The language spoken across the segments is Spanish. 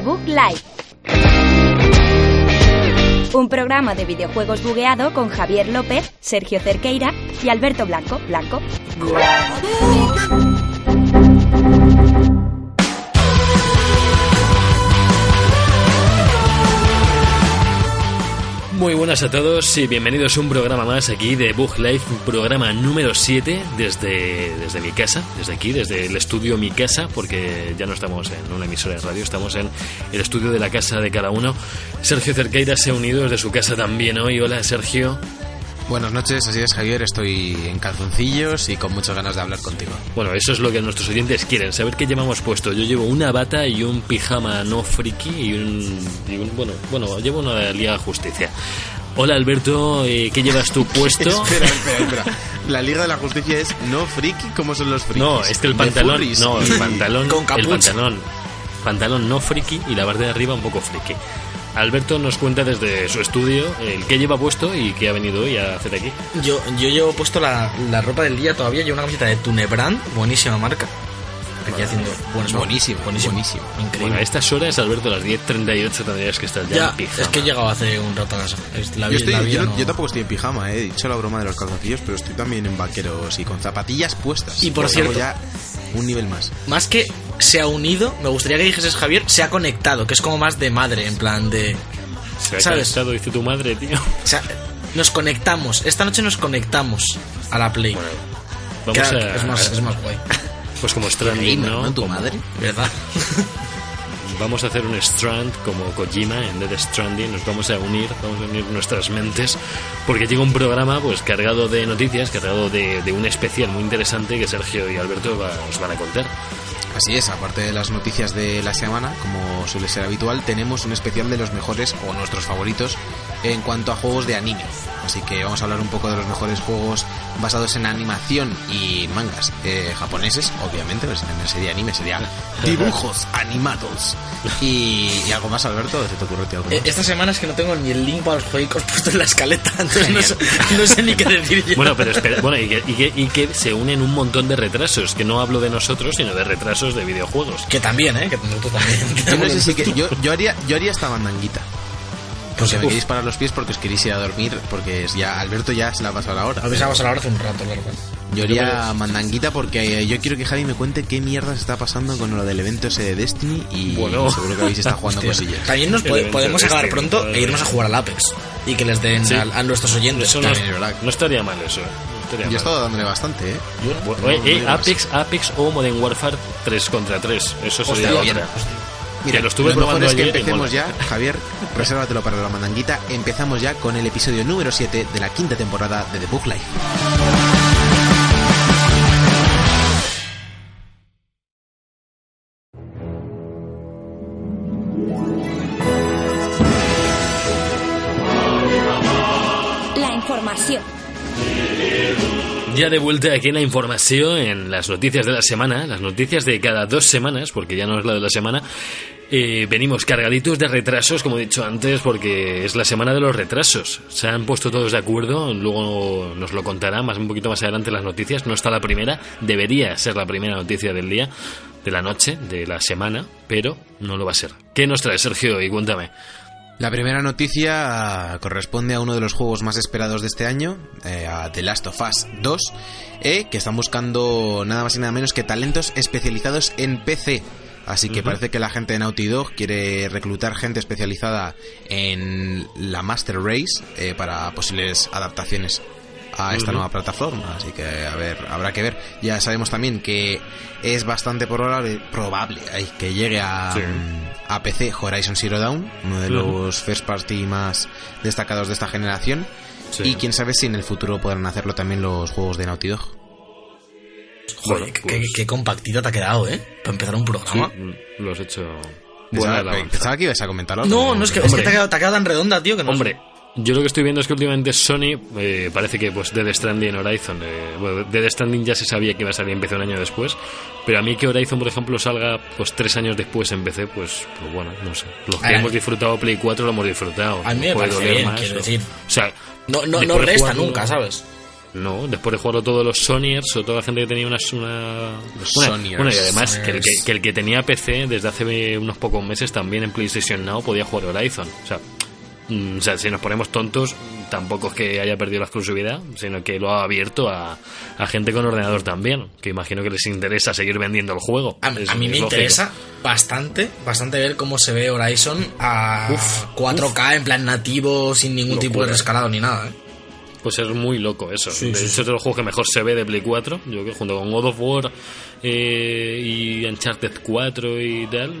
Book Live. Un programa de videojuegos bugueado con Javier López, Sergio Cerqueira y Alberto Blanco. Blanco. Muy buenas a todos y bienvenidos a un programa más aquí de Bug Life, programa número 7 desde, desde mi casa, desde aquí, desde el estudio Mi Casa, porque ya no estamos en una emisora de radio, estamos en el estudio de la casa de cada uno. Sergio Cerqueira se ha unido desde su casa también hoy. Hola Sergio. Buenas noches, así es Javier, estoy en calzoncillos y con muchas ganas de hablar contigo. Bueno, eso es lo que nuestros oyentes quieren, saber qué llevamos puesto. Yo llevo una bata y un pijama no friki y un, y un bueno, bueno, llevo una Liga de Justicia. Hola Alberto, eh, ¿qué llevas tú puesto? espera, espera, espera. La Liga de la Justicia es no friki, ¿cómo son los frikis? No, es que el pantalón, no, el pantalón, Con el pantalón, pantalón no friki y la parte de arriba un poco friki. Alberto nos cuenta desde su estudio el que lleva puesto y qué ha venido hoy a hacer aquí. Yo, yo llevo puesto la, la ropa del día todavía, llevo una camiseta de Tunebrand, buenísima marca. Aquí haciendo buenos Buenísimo, buenísimo, buenísimo. increíble. Bueno, a estas horas, Alberto, a las 10.38 tendrías que estar ya, ya, en pijama. es que he llegado hace un rato a casa. La Yo, vi- estoy- la vi yo no- no- yo tampoco estoy en pijama, eh. he dicho la broma de los calzoncillos, pero estoy también en vaqueros y con zapatillas puestas. Y por cierto- ya un nivel más. Más que se ha unido, me gustaría que dijeses Javier, se ha conectado, que es como más de madre, en plan de... Se ha ¿sabes? conectado, dice tu madre, tío. O sea, nos conectamos, esta noche nos conectamos a la Play. Vamos a... es, más, es más guay, Pues como Stranding, ¿no? ¿no? Tu Como- madre. ¿verdad? Vamos a hacer un Strand como Kojima en Dead Stranding. Nos vamos a unir, vamos a unir nuestras mentes. Porque llega un programa pues cargado de noticias, cargado de, de un especial muy interesante que Sergio y Alberto va- os van a contar. Así es, aparte de las noticias de la semana, como suele ser habitual, tenemos un especial de los mejores o nuestros favoritos en cuanto a juegos de anime. Así que vamos a hablar un poco de los mejores juegos basados en animación y mangas eh, japoneses, obviamente, pues si no sería anime, sería dibujos animados. Y, y algo más, Alberto, ¿se te ocurre ti algo Eh, más? Esta semana es que no tengo ni el link para los juegos puesto en la escaleta, entonces no sé, no sé ni qué decir yo. Bueno, pero espera, bueno, y que, y, que, y que se unen un montón de retrasos, que no hablo de nosotros, sino de retrasos de videojuegos. Que también, ¿eh? Que nosotros también. Yo no sé si que, yo, yo haría yo haría esta mandanguita. Pues, Porque me queréis parar los pies porque os queréis ir a dormir porque es ya Alberto ya se la ha pasado la hora. A la hora hace un rato, claro. Yo haría mandanguita porque eh, yo quiero que Javi me cuente qué mierda se está pasando con lo del evento ese de Destiny y Bueno. seguro que habéis estado jugando Hostia. cosillas. También nos puede- podemos de acabar pronto e irnos a jugar al Apex. Y que les den Sí. a, a nuestros oyentes. Eso no, estaría mal eso. ¿eh? Estaría Yo he estado dándole bastante, ¿eh? Bueno, No, eh, no eh. Apex, Apex o Modern Warfare 3 contra 3. Eso sería Hostia. Mira, Que lo estuve mejor probando es que empecemos ya, Javier, resérvatelo para la mandanguita. Empezamos ya con el episodio número 7 de la quinta temporada de The Book Life. Ya de vuelta aquí en la información, en las noticias de la semana, las noticias de cada dos semanas, porque ya no es la de la semana. eh, venimos cargaditos de retrasos, como he dicho antes, porque es la semana de los retrasos. Se han puesto todos de acuerdo, luego nos lo contará más un poquito más adelante las noticias. No está la primera, debería ser la primera noticia del día, de la noche, de la semana, pero no lo va a ser. ¿Qué nos trae Sergio? Y cuéntame. La primera noticia corresponde a uno de los juegos más esperados de este año, eh, a The Last of Us 2, eh, que están buscando nada más y nada menos que talentos especializados en PC. Así que parece que la gente de Naughty Dog quiere reclutar gente especializada en la Master Race eh, para posibles adaptaciones a esta nueva plataforma. Así que, a ver, habrá que ver. Ya sabemos también que es bastante probable, probable ay, que llegue a, Sí. a PC Horizon Zero Dawn, uno de los first party más destacados de esta generación. Sí. Y quién sabe si en el futuro podrán hacerlo también los juegos de Naughty Dog. Joder, Bueno, qué, pues- qué- qué compactita te ha quedado, ¿eh? Para empezar un programa. Sí, lo has hecho. Buena Pensaba, que ibas a comentar algo. No, no, es que, es que te, ha quedado, te ha quedado tan redonda, tío, que no. Hombre, yo lo que estoy viendo es que últimamente Sony eh, parece que pues Dead Stranding Horizon, eh, bueno, Dead Stranding ya se sabía que iba a salir en PC un año después, pero a mí que Horizon, por ejemplo, salga pues tres años después en PC, pues, pues bueno, no sé. Los que Ay, hemos disfrutado Play 4 lo hemos disfrutado. A mí me Puede parece doler bien, más, quiero o- decir. O sea, No, no, no resta jugarlo- nunca, ¿sabes? No, después de jugarlo todos los Sonyers o toda la gente que tenía una... Una- Sonyers. Bueno, y además que el que, que el que tenía PC desde hace unos pocos meses también en PlayStation Now podía jugar Horizon. O sea, o sea, si nos ponemos tontos, tampoco es que haya perdido la exclusividad, sino que lo ha abierto a, a gente con ordenador también, que imagino que les interesa seguir vendiendo el juego. A, mí me lógico. interesa bastante, bastante ver cómo se ve Horizon a Uf, 4K en plan nativo, sin ningún tipo de rescalado ni nada. ¿eh? Pues es muy loco eso. Sí, de sí, hecho, sí. es de los juegos que mejor se ve de Play 4. Yo que junto con God of War eh, y Uncharted 4 y tal.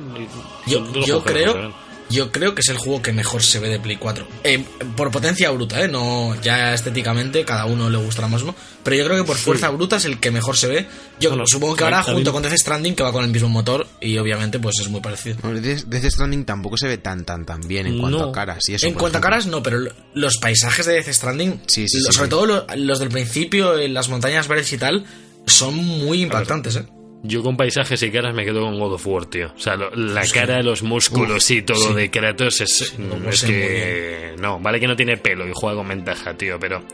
y- Yo, yo creo. Yo creo que es el juego que mejor se ve de Play 4. Eh, por potencia bruta, ¿eh? No, ya estéticamente cada uno le gustará más o no. Pero yo creo que por fuerza bruta es el que mejor se ve. Yo Bueno, supongo que ahora junto con Death Stranding que va con el mismo motor y obviamente pues es muy parecido. Bueno, Death Stranding tampoco se ve tan tan tan bien en cuanto No. a caras y eso. en cuanto a caras no, pero lo- los paisajes de Death Stranding, Sí, sí, lo- sí, sobre sí. todo lo- los del principio, en las montañas verdes y tal, son muy impactantes, ¿eh? Yo con paisajes y caras me quedo con God of War, tío. O sea, lo- la cara, los músculos y todo sí. de Kratos es, lo es sé que... No, vale que no tiene pelo y juega con ventaja, tío, pero...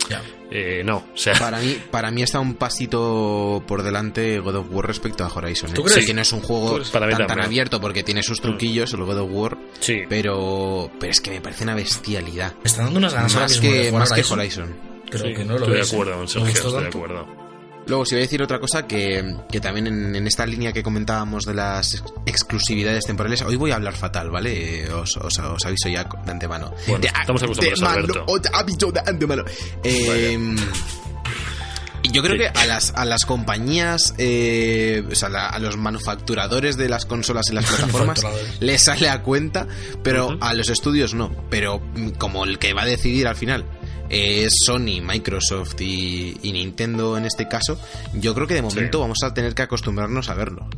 Eh, no, o sea... Para mí, para mí está un pasito por delante God of War respecto a Horizon. ¿eh? ¿Tú crees? Sé que no es un juego Pues para tan, tan abierto porque tiene sus truquillos, el God of War, Sí. pero, pero es que me parece una bestialidad. Me está dando unas ganas Más que, más que Horizon. Creo Sí, que no lo estoy de ves, ¿eh? acuerdo Sergio, estoy de acuerdo. Luego, si voy a decir otra cosa, que, que también en, en esta línea que comentábamos de las ex- exclusividades temporales, hoy voy a hablar fatal, ¿vale? Eh, Os, os- os aviso ya de antemano. Bueno, de estamos antemano, Alberto. aviso de antemano. Eh, y yo creo Sí. que a las, a las compañías, eh, o sea, la- a los manufacturadores de las consolas y las plataformas les sale a cuenta, pero a los estudios no. Pero como el que va a decidir al final es Sony, Microsoft y, y Nintendo en este caso, yo creo que de momento vamos a tener que acostumbrarnos a verlo.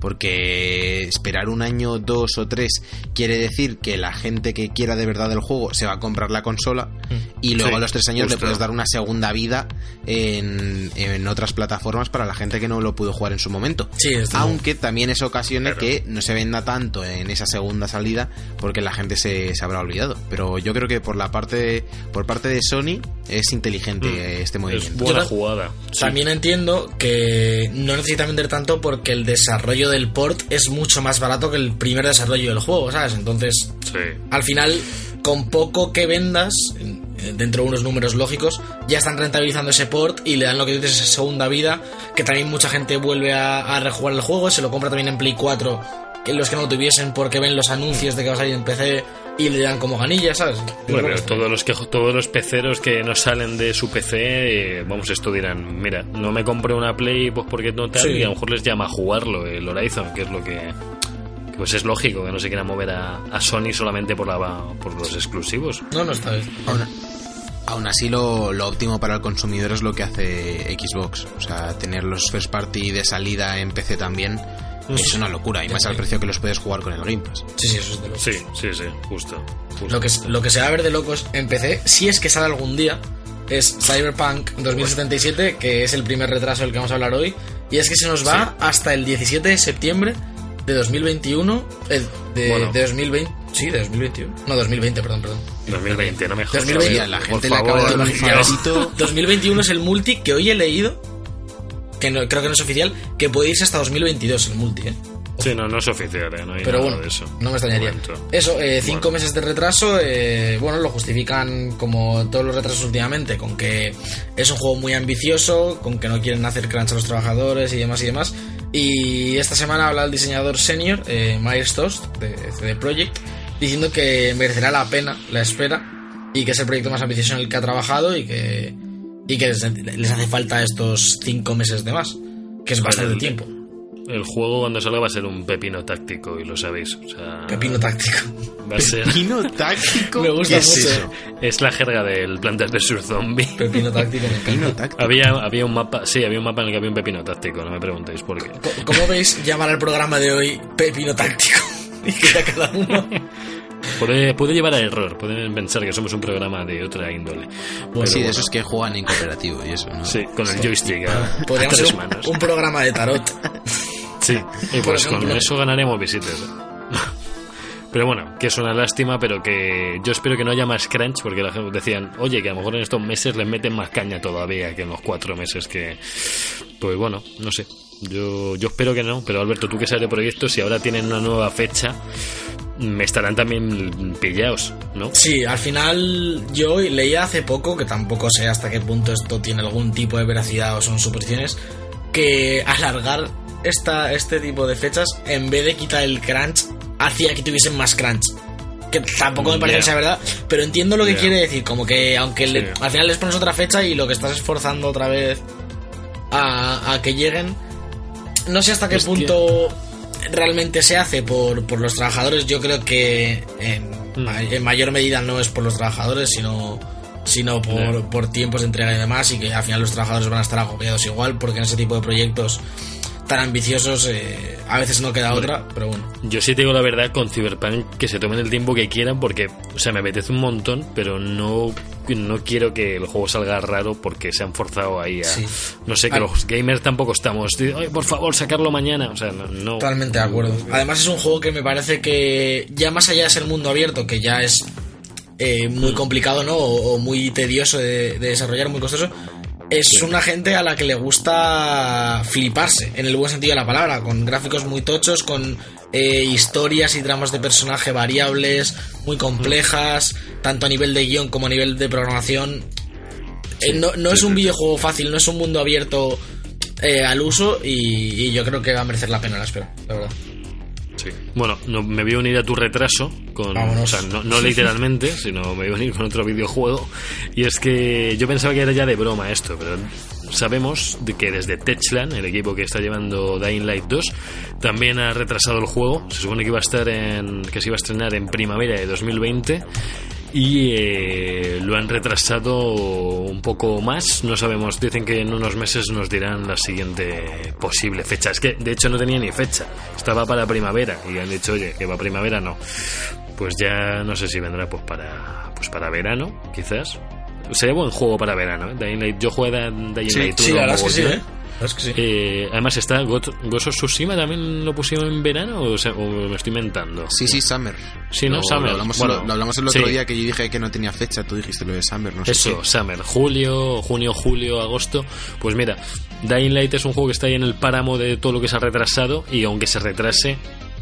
Porque esperar un año, dos o tres quiere decir que la gente que quiera de verdad el juego se va a comprar la consola y luego Sí, a los tres años le puedes dar una segunda vida en, en otras plataformas para la gente que no lo pudo jugar en su momento. Sí. Aunque también eso ocasione que no se venda tanto en esa segunda salida porque la gente se, se habrá olvidado. Pero yo creo que por la parte por parte de Sony es inteligente Mm. este Es movimiento. buena Yo ta- jugada. Sí. También entiendo que no necesita vender tanto porque el desarrollo del port es mucho más barato que el primer desarrollo del juego, ¿sabes? Entonces, Sí. al final, con poco que vendas, en- dentro de unos números lógicos, ya están rentabilizando ese port y le dan lo que dices, esa segunda vida, que también mucha gente vuelve a, a rejugar el juego, se lo compra también en Play 4, que los que no lo tuviesen porque ven los anuncios de que va a salir en PC y le dan como ganillas, ¿sabes? Bueno, pero todos los que todos los peceros que no salen de su PC, eh, vamos, esto dirán, mira, no me compré una Play pues porque no tal, Sí. y a lo mejor les llama a jugarlo el Horizon, que es lo que pues es lógico que no se quiera mover a, a Sony solamente por la por los exclusivos. No, no está bien. Aún, aún así lo, lo óptimo para el consumidor es lo que hace Xbox. O sea, tener los first party de salida en PC también es una locura. Y más al precio que los puedes jugar con el Game Pass. Sí, sí, eso es de locos. Sí, sí, sí, justo. justo. Lo que, lo que se va a ver de locos en PC, si es que sale algún día, es Cyberpunk 2077, que es el primer retraso del que vamos a hablar hoy. Y es que se nos va hasta el 17 de septiembre de 2021. eh, de, Bueno. de 2020. Sí, de 2021. No, 2020, perdón, perdón. 2020, no me jodas. 2020. Hostia, la gente le acaba de dar un Ya ves. farcito. 2021 es el multi que hoy he leído, que no, creo que no es oficial, que puede irse hasta 2022 el multi, ¿eh? Sí, no, no es oficial, eh, no hay Pero nada bueno, de eso. no me extrañaría. Momento. Eso, eh, cinco Bueno. meses de retraso, eh, bueno, lo justifican como todos los retrasos últimamente, con que es un juego muy ambicioso, con que no quieren hacer crunch a los trabajadores y demás y demás. Y esta semana habla el diseñador senior, eh, Myers Toast, de CD Projekt, diciendo que merecerá la pena la espera y que es el proyecto más ambicioso en el que ha trabajado y que, y que les, les hace falta estos cinco meses de más, que es bastante el- tiempo. El juego cuando salga va a ser un pepino táctico y lo sabéis. O sea, Pepino táctico. Va a ser. Pino táctico. Me gusta ¿Qué es mucho. eso? Es la jerga del Plantas vs Zombie. Pepino táctico me encanta. Pino táctico. Había, había un mapa, sí, había un mapa en el que había un pepino táctico, no me preguntéis por qué. ¿Cómo veis llamar al programa de hoy Pepino Táctico? Y que a cada uno. Puede, puede llevar a error, pueden pensar que somos un programa de otra índole. Pero sí, de bueno, esos que juegan en cooperativo y eso, ¿no? Sí, con el joystick a, a Podríamos tres ser un, programa de tarot. Sí, y pues con eso ganaremos visitas. ¿eh? Pero bueno, que es una lástima, pero que yo espero que no haya más crunch, porque la gente decían, oye, que a lo mejor en estos meses les meten más caña todavía que en los cuatro meses que... Pues bueno, no sé. Yo, yo espero que no, pero Alberto, tú que sabes de proyectos, si ahora tienen una nueva fecha, me estarán también pillados, ¿no? Sí, al final yo leía hace poco, que tampoco sé hasta qué punto esto tiene algún tipo de veracidad o son suposiciones, que alargar esta, este tipo de fechas, en vez de quitar el crunch, hacía que tuviesen más crunch. Que tampoco me parece que sea verdad, pero entiendo lo que quiere decir, como que aunque le- al final les pones otra fecha y lo que estás esforzando otra vez a, a que lleguen, no sé hasta qué punto realmente se hace por, por los trabajadores. Yo creo que en, Mm. en mayor medida no es por los trabajadores, sino, sino por, por tiempos de entrega y demás, y que al final los trabajadores van a estar agobiados igual, porque en ese tipo de proyectos tan ambiciosos eh, a veces no queda otra, pero bueno. Yo sí te digo la verdad con Cyberpunk que se tomen el tiempo que quieran porque, o sea, me apetece un montón, pero no, no quiero que el juego salga raro porque se han forzado ahí a... Sí. No sé, que Ah. los gamers tampoco estamos... Ay, por favor, sacarlo mañana. O sea, no... no- Totalmente de acuerdo. Además es un juego que me parece que ya más allá de ser mundo abierto, que ya es eh, muy complicado, ¿no? O, o muy tedioso de, de desarrollar, muy costoso. Es una gente a la que le gusta fliparse, en el buen sentido de la palabra, con gráficos muy tochos, con eh, historias y tramas de personaje variables, muy complejas, tanto a nivel de guion como a nivel de programación. Eh, no no es un videojuego fácil, no es un mundo abierto eh, al uso y, y yo creo que va a merecer la pena la espera, la verdad. Sí. Bueno, no, me voy a unir a tu retraso, con, Vámonos. o sea, no, no literalmente, sino me voy a unir con otro videojuego. Y es que yo pensaba que era ya de broma esto, pero sabemos de que desde Techland, el equipo que está llevando Dying Light 2, también ha retrasado el juego. Se supone que iba a estar en, que se iba a estrenar en primavera de 2020 y eh, lo han retrasado un poco más. No sabemos, dicen que en unos meses nos dirán la siguiente posible fecha. Es que de hecho no tenía ni fecha, estaba para primavera y han dicho, oye, que para primavera no. Pues ya no sé si vendrá pues para pues para verano, quizás. Sería buen juego para verano, ¿eh? Dying Light. Yo jugué a Dying Sí, Light sí, 1 la verdad es que sí. ¿eh? Es que sí. Eh, además está of Tsushima también lo pusieron en verano o, se- o me estoy inventando. Sí, sí, Summer. Sí, ¿no? Lo, Summer. Lo hablamos, Bueno, el, lo hablamos el otro sí. día que yo dije que no tenía fecha, tú dijiste lo de Summer, no sé Eso, qué. Summer, julio, junio, julio, agosto. Pues mira, Dying Light es un juego que está ahí en el páramo de todo lo que se ha retrasado y aunque se retrase,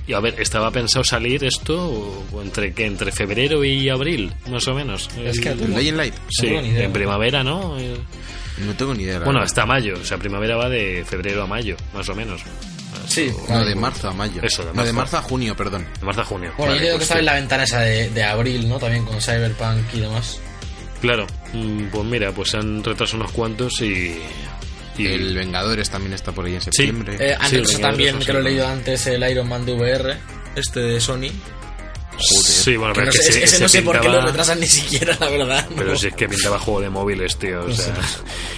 y a ver, estaba pensado salir esto entre qué, entre febrero y abril, más o menos. Es que El- ¿El Dying Light? sí, en primavera, ¿no? No tengo ni idea. Bueno, hasta mayo, o sea, primavera va de febrero a mayo, más o menos. Sí, No, de marzo a mayo. Eso, de No, de marzo. marzo a junio, perdón. De marzo a junio. Bueno, Vale, yo creo que pues estaba sí. en la ventana esa de, de abril, ¿no? También con Cyberpunk y demás. Claro, mm, pues mira, pues han retrasado unos cuantos y. y- El Vengadores también está por ahí en septiembre. Eh, han Sí, hecho Vengadores también, que lo he leído antes, el Iron Man de VR, este de Sony. Sí, bueno, Que pero no es que ese se no sé por qué lo retrasan ni siquiera, la verdad. Pero no. si es que pintaba juego de móviles, tío. O sea,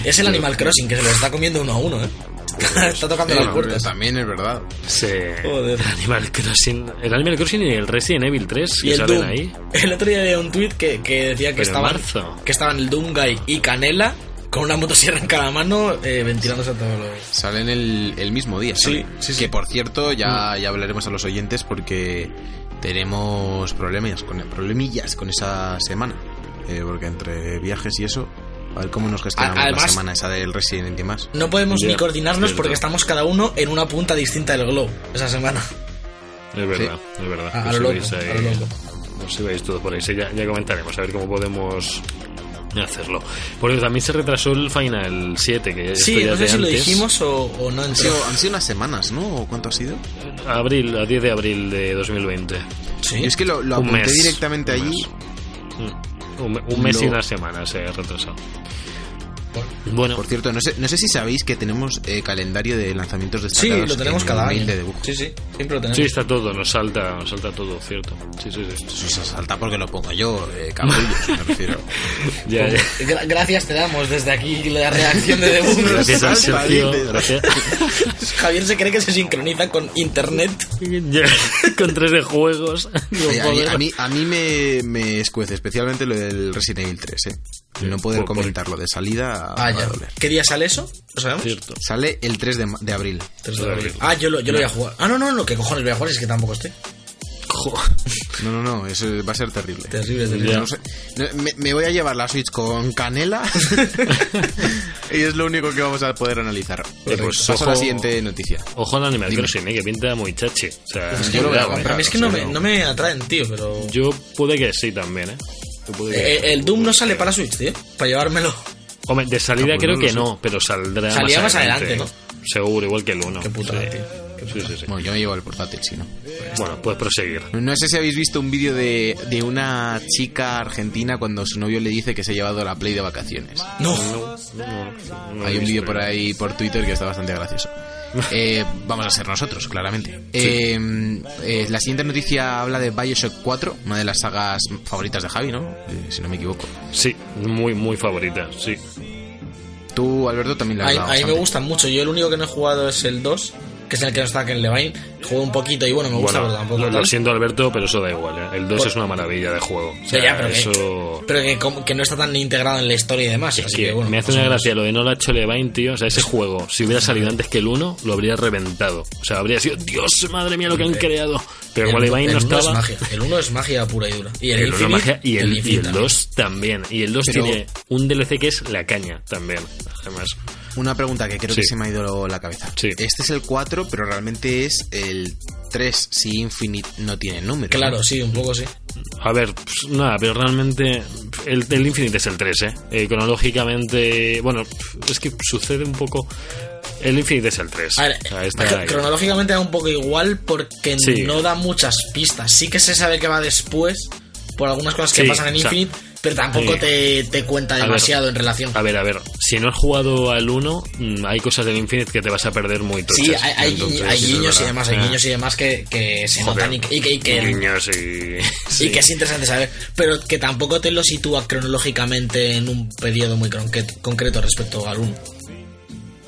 Es el Animal Crossing, que se lo está comiendo uno a uno, ¿eh? está tocando las puertas. también es verdad. se... Joder. el Animal Crossing. El Animal Crossing y el Resident Evil 3 Y que el salen Doom. ahí. El otro día leí un tweet que, que decía que estaban, marzo. que estaban el Doomguy y Canela con una motosierra en cada mano eh, ventilándose a todos los... Salen el, el mismo día. Sí, sí, sí. Que por cierto, ya, ya hablaremos a los oyentes porque tenemos problemillas con, problemillas con esa semana. Eh, porque entre viajes y eso, a ver cómo nos gestionamos además- la semana esa del Resident y más. No podemos ni coordinarnos porque estamos cada uno en una punta distinta del globo esa semana. Es verdad, es verdad. A- a lo loco, a lo loco. os ibais todo por ahí. Sí, ya, ya comentaremos, a ver cómo podemos hacerlo. Porque también se retrasó el Final 7, que Sí, no sé si lo antes. dijimos o, o no Han sido, han sido unas semanas, ¿no? ¿O cuánto ha sido? Abril, a 10 de abril de 2020. Sí. Yo es que lo, lo Un apunté mes, directamente un allí. mes. Mm, Un, un mes y Lo- una semana se ha retrasado. Bueno, Por cierto, no sé, no sé si sabéis que tenemos eh, calendario de lanzamientos Sí, destacados. lo tenemos en cada año. de debug. Sí, sí, siempre lo tenemos. sí, está todo, nos salta, nos salta todo, cierto. Sí, sí, sí. Se salta porque lo pongo yo, eh, me refiero. Ya, ya. Gra- gracias te damos desde aquí la reacción de debug. Gracias a Sergio, gracias. Javier se cree que se sincroniza con internet. Ya, con tres de juegos. Digo, Oye, a mí, joder. a mí, a mí me, me escuece especialmente lo del Resident Evil 3, ¿eh? No poder Por- por- comentarlo de salida Ah, va a ya. doler. ¿Qué día sale eso? ¿Lo sabemos? Cierto. Sale el 3 de, abril. Tres de abril. Ah, yo lo, yo lo voy a jugar. Ah, no, no, no, que cojones voy a jugar, es que tampoco estoy. No, no, no, eso va a ser terrible. Terrible, terrible. No sé, me, me voy a llevar la Switch con canela y es lo único que vamos a poder analizar. Eh, pues, Paso a la ojo- siguiente noticia. Ojo al Animal Dime. Crossing, eh, que pinta muy chachi. O sea, Yo lo voy a eh. comprar. A mí es que o no me, no me atraen, tío, pero... Yo puede que sí también, ¿eh? Eh, el Doom no sale para Switch, tío. Para llevármelo. Hombre, de salida creo no que sé. no, pero saldrá Salía más más adelante. adelante, Seguro, igual que el 1. Qué putada, sí. tío. Sí, sí, sí. Bueno, yo me llevo el portátil, si no. Bueno, puedes proseguir. No sé si habéis visto un vídeo de, de una chica argentina cuando su novio le dice que se ha llevado la Play de vacaciones. No. No, no, no Hay un vídeo por ahí por Twitter que está bastante gracioso. Eh, vamos a ser nosotros, claramente. Eh, eh, la siguiente noticia habla de Bioshock 4, una de las sagas favoritas de Javi, ¿no? Eh, si no me equivoco. Sí, muy, muy favorita, sí. Tú, Alberto, también la A, has a mí me gustan mucho. Yo el único que no he jugado es el 2, que es el que no está aquí en Levine. Jugué un poquito y bueno, me gusta, Bueno, pero tampoco lo, siento Alberto, pero eso da igual. ¿eh? El 2 Por- es una maravilla de juego. O sea, Ya, ya, pero, eso... que, pero que, como- que no está tan integrado en la historia y demás. Es así que que, bueno, me hace más una gracia lo de no hecho Levine, tío. O sea, ese juego, si hubiera salido antes que el 1, lo habría reventado. O sea, habría sido, Dios, madre mía, lo que han creado. Pero como El- Levine el no estaba. Es magia. El 1 es magia pura y dura. Y el, El 1 Infinite, magia y el, y Infinite el también. 2 también. Y el 2 Pero- tiene un DLC que es la caña también. Además, Una pregunta que creo Sí. que se me ha ido la cabeza. Sí. Este es el 4, pero realmente es el 3 si Infinite no tiene número. Claro, ¿no? sí, un poco sí. A ver, pues, nada, pero realmente el, el Infinite es el 3, ¿eh? Eh, Cronológicamente, bueno, es que sucede un poco... El Infinite es el 3. A ver, O sea, está cr- ahí. cronológicamente da un poco igual porque Sí. no da muchas pistas. Sí que se sabe que va después por algunas cosas que Sí, pasan en o sea, Infinite, pero tampoco sí. te, te cuenta ver, demasiado en relación. A ver, a ver, si no has jugado al 1, mm, hay cosas del Infinite que te vas a perder muy tochas. Sí, hay, hay, Entonces, hay y demás, hay Ah, guiños y demás que, que se joder, notan y que, y que- y que- Guiños y... sí. que es interesante saber, pero que tampoco te lo sitúa cronológicamente en un periodo muy concreto, concreto respecto al 1.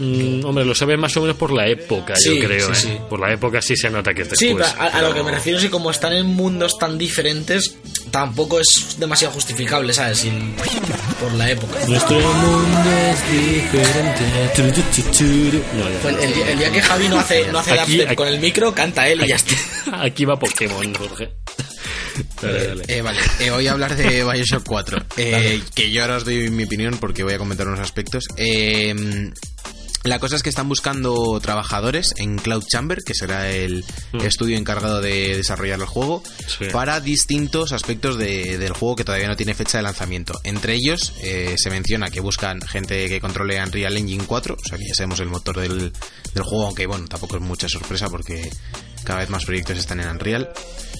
Mm, hombre, lo sabes más o menos por la época, Sí, yo creo. sí, ¿eh? sí. Por la época sí se nota que es Sí, después. pero a, a lo que me refiero es que como están en mundos tan diferentes, tampoco es demasiado justificable, ¿sabes? Por la época. Nuestro mundo es diferente. No, ya. Pues el, día, el día que Javi no hace, no hace Aquí- aquí- con el micro, canta él y ya está. Aquí va Pokémon, Jorge. Dale, dale. Eh, vale, eh, voy a hablar de Bioshock 4. eh, que yo ahora os doy mi opinión porque voy a comentar unos aspectos. La cosa es que están buscando trabajadores en Cloud Chamber, que será el estudio encargado de desarrollar el juego, Sí. para distintos aspectos de- del juego que todavía no tiene fecha de lanzamiento. Entre ellos eh, se menciona que buscan gente que controle Unreal Engine 4, o sea que ya sabemos el motor del, del juego, aunque bueno, tampoco es mucha sorpresa porque cada vez más proyectos están en Unreal.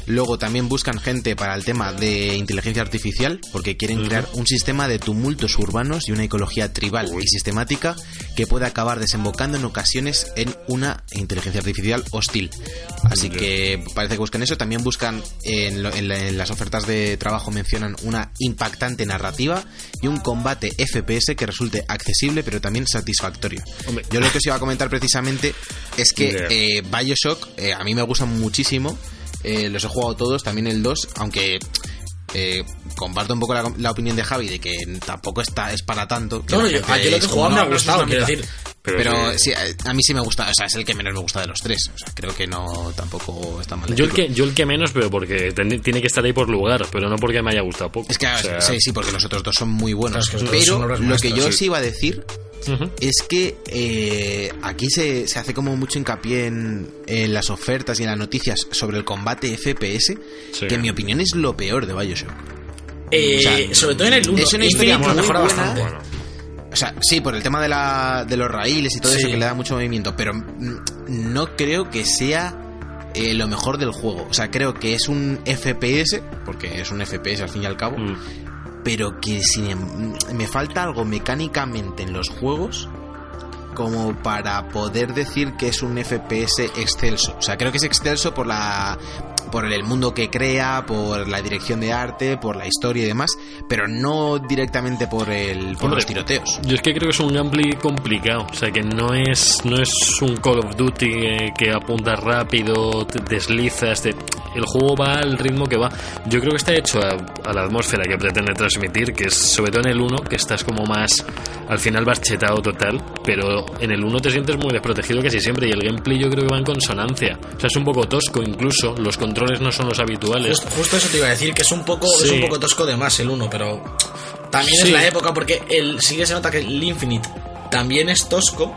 Luego también buscan gente para el tema de inteligencia artificial, porque quieren crear un sistema de tumultos urbanos y una ecología tribal y sistemática que pueda acabar desembocando en ocasiones en una inteligencia artificial hostil. Así que parece que buscan eso. También buscan, en, lo- en la- en las ofertas de trabajo mencionan una impactante narrativa y un combate FPS que resulte accesible pero también satisfactorio. Hombre. Yo lo que os iba a comentar precisamente es que eh, Bioshock eh, a mí me gustan muchísimo. Eh, los he jugado todos, también el 2, aunque eh, comparto un poco la, la opinión de Javi de que tampoco está es para tanto. que No, la yo, gente a yo lo que he jugado me ha "No, pero eso es gustado, quiero mitad". decir. Pero Pero, sí. sí, a, a mí sí me gusta, o sea, es el que menos me gusta de los tres. O sea, creo que no tampoco está mal. Yo el, que, yo el que menos, pero porque ten- tiene que estar ahí por lugar, pero no porque me haya gustado poco. Es que O sea, sí, sí, porque los otros dos son muy buenos. Claro, pero lo que yo sí. os iba a decir es que eh, aquí se, se hace como mucho hincapié en, en las ofertas y en las noticias sobre el combate FPS, Sí. que en mi opinión es lo peor de Bioshock. Eh, O sea, sobre todo en el 1. es una historia muy mejora buena. bastante. Bueno, O sea, sí, por el tema de, la, de los raíles y todo Sí. eso que le da mucho movimiento, pero no creo que sea eh, lo mejor del juego. O sea, creo que es un FPS, porque es un FPS al fin y al cabo, mm. pero que si me, me falta algo mecánicamente en los juegos como para poder decir que es un FPS excelso. O sea, creo que es excelso por la por el mundo que crea, por la dirección de arte, por la historia y demás, pero no directamente por el por Hombre, los tiroteos. Yo es que creo que es un gameplay complicado, o sea que no es no es un Call of Duty eh, que apunta rápido, te deslizas, te- el juego va al ritmo que va. Yo creo que está hecho a, a la atmósfera que pretende transmitir, que es sobre todo en el 1, que estás como más al final vas chetado total, pero en el 1 te sientes muy desprotegido casi siempre y el gameplay yo creo que va en consonancia. O sea, es un poco tosco incluso, los controles no son los habituales. Justo, justo eso te iba a decir, que es un poco, es un poco tosco de más el 1, pero también Sí. es la época porque el, sí que se nota que el Infinite también es tosco,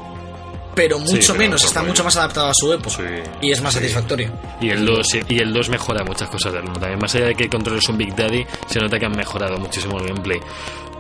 pero mucho pero menos, está mucho más adaptado a su época Sí. y es más Sí. satisfactorio. Y el 2 y el 2 mejora muchas cosas del 1 también. Más allá de que controles un Big Daddy, se nota que han mejorado muchísimo el gameplay.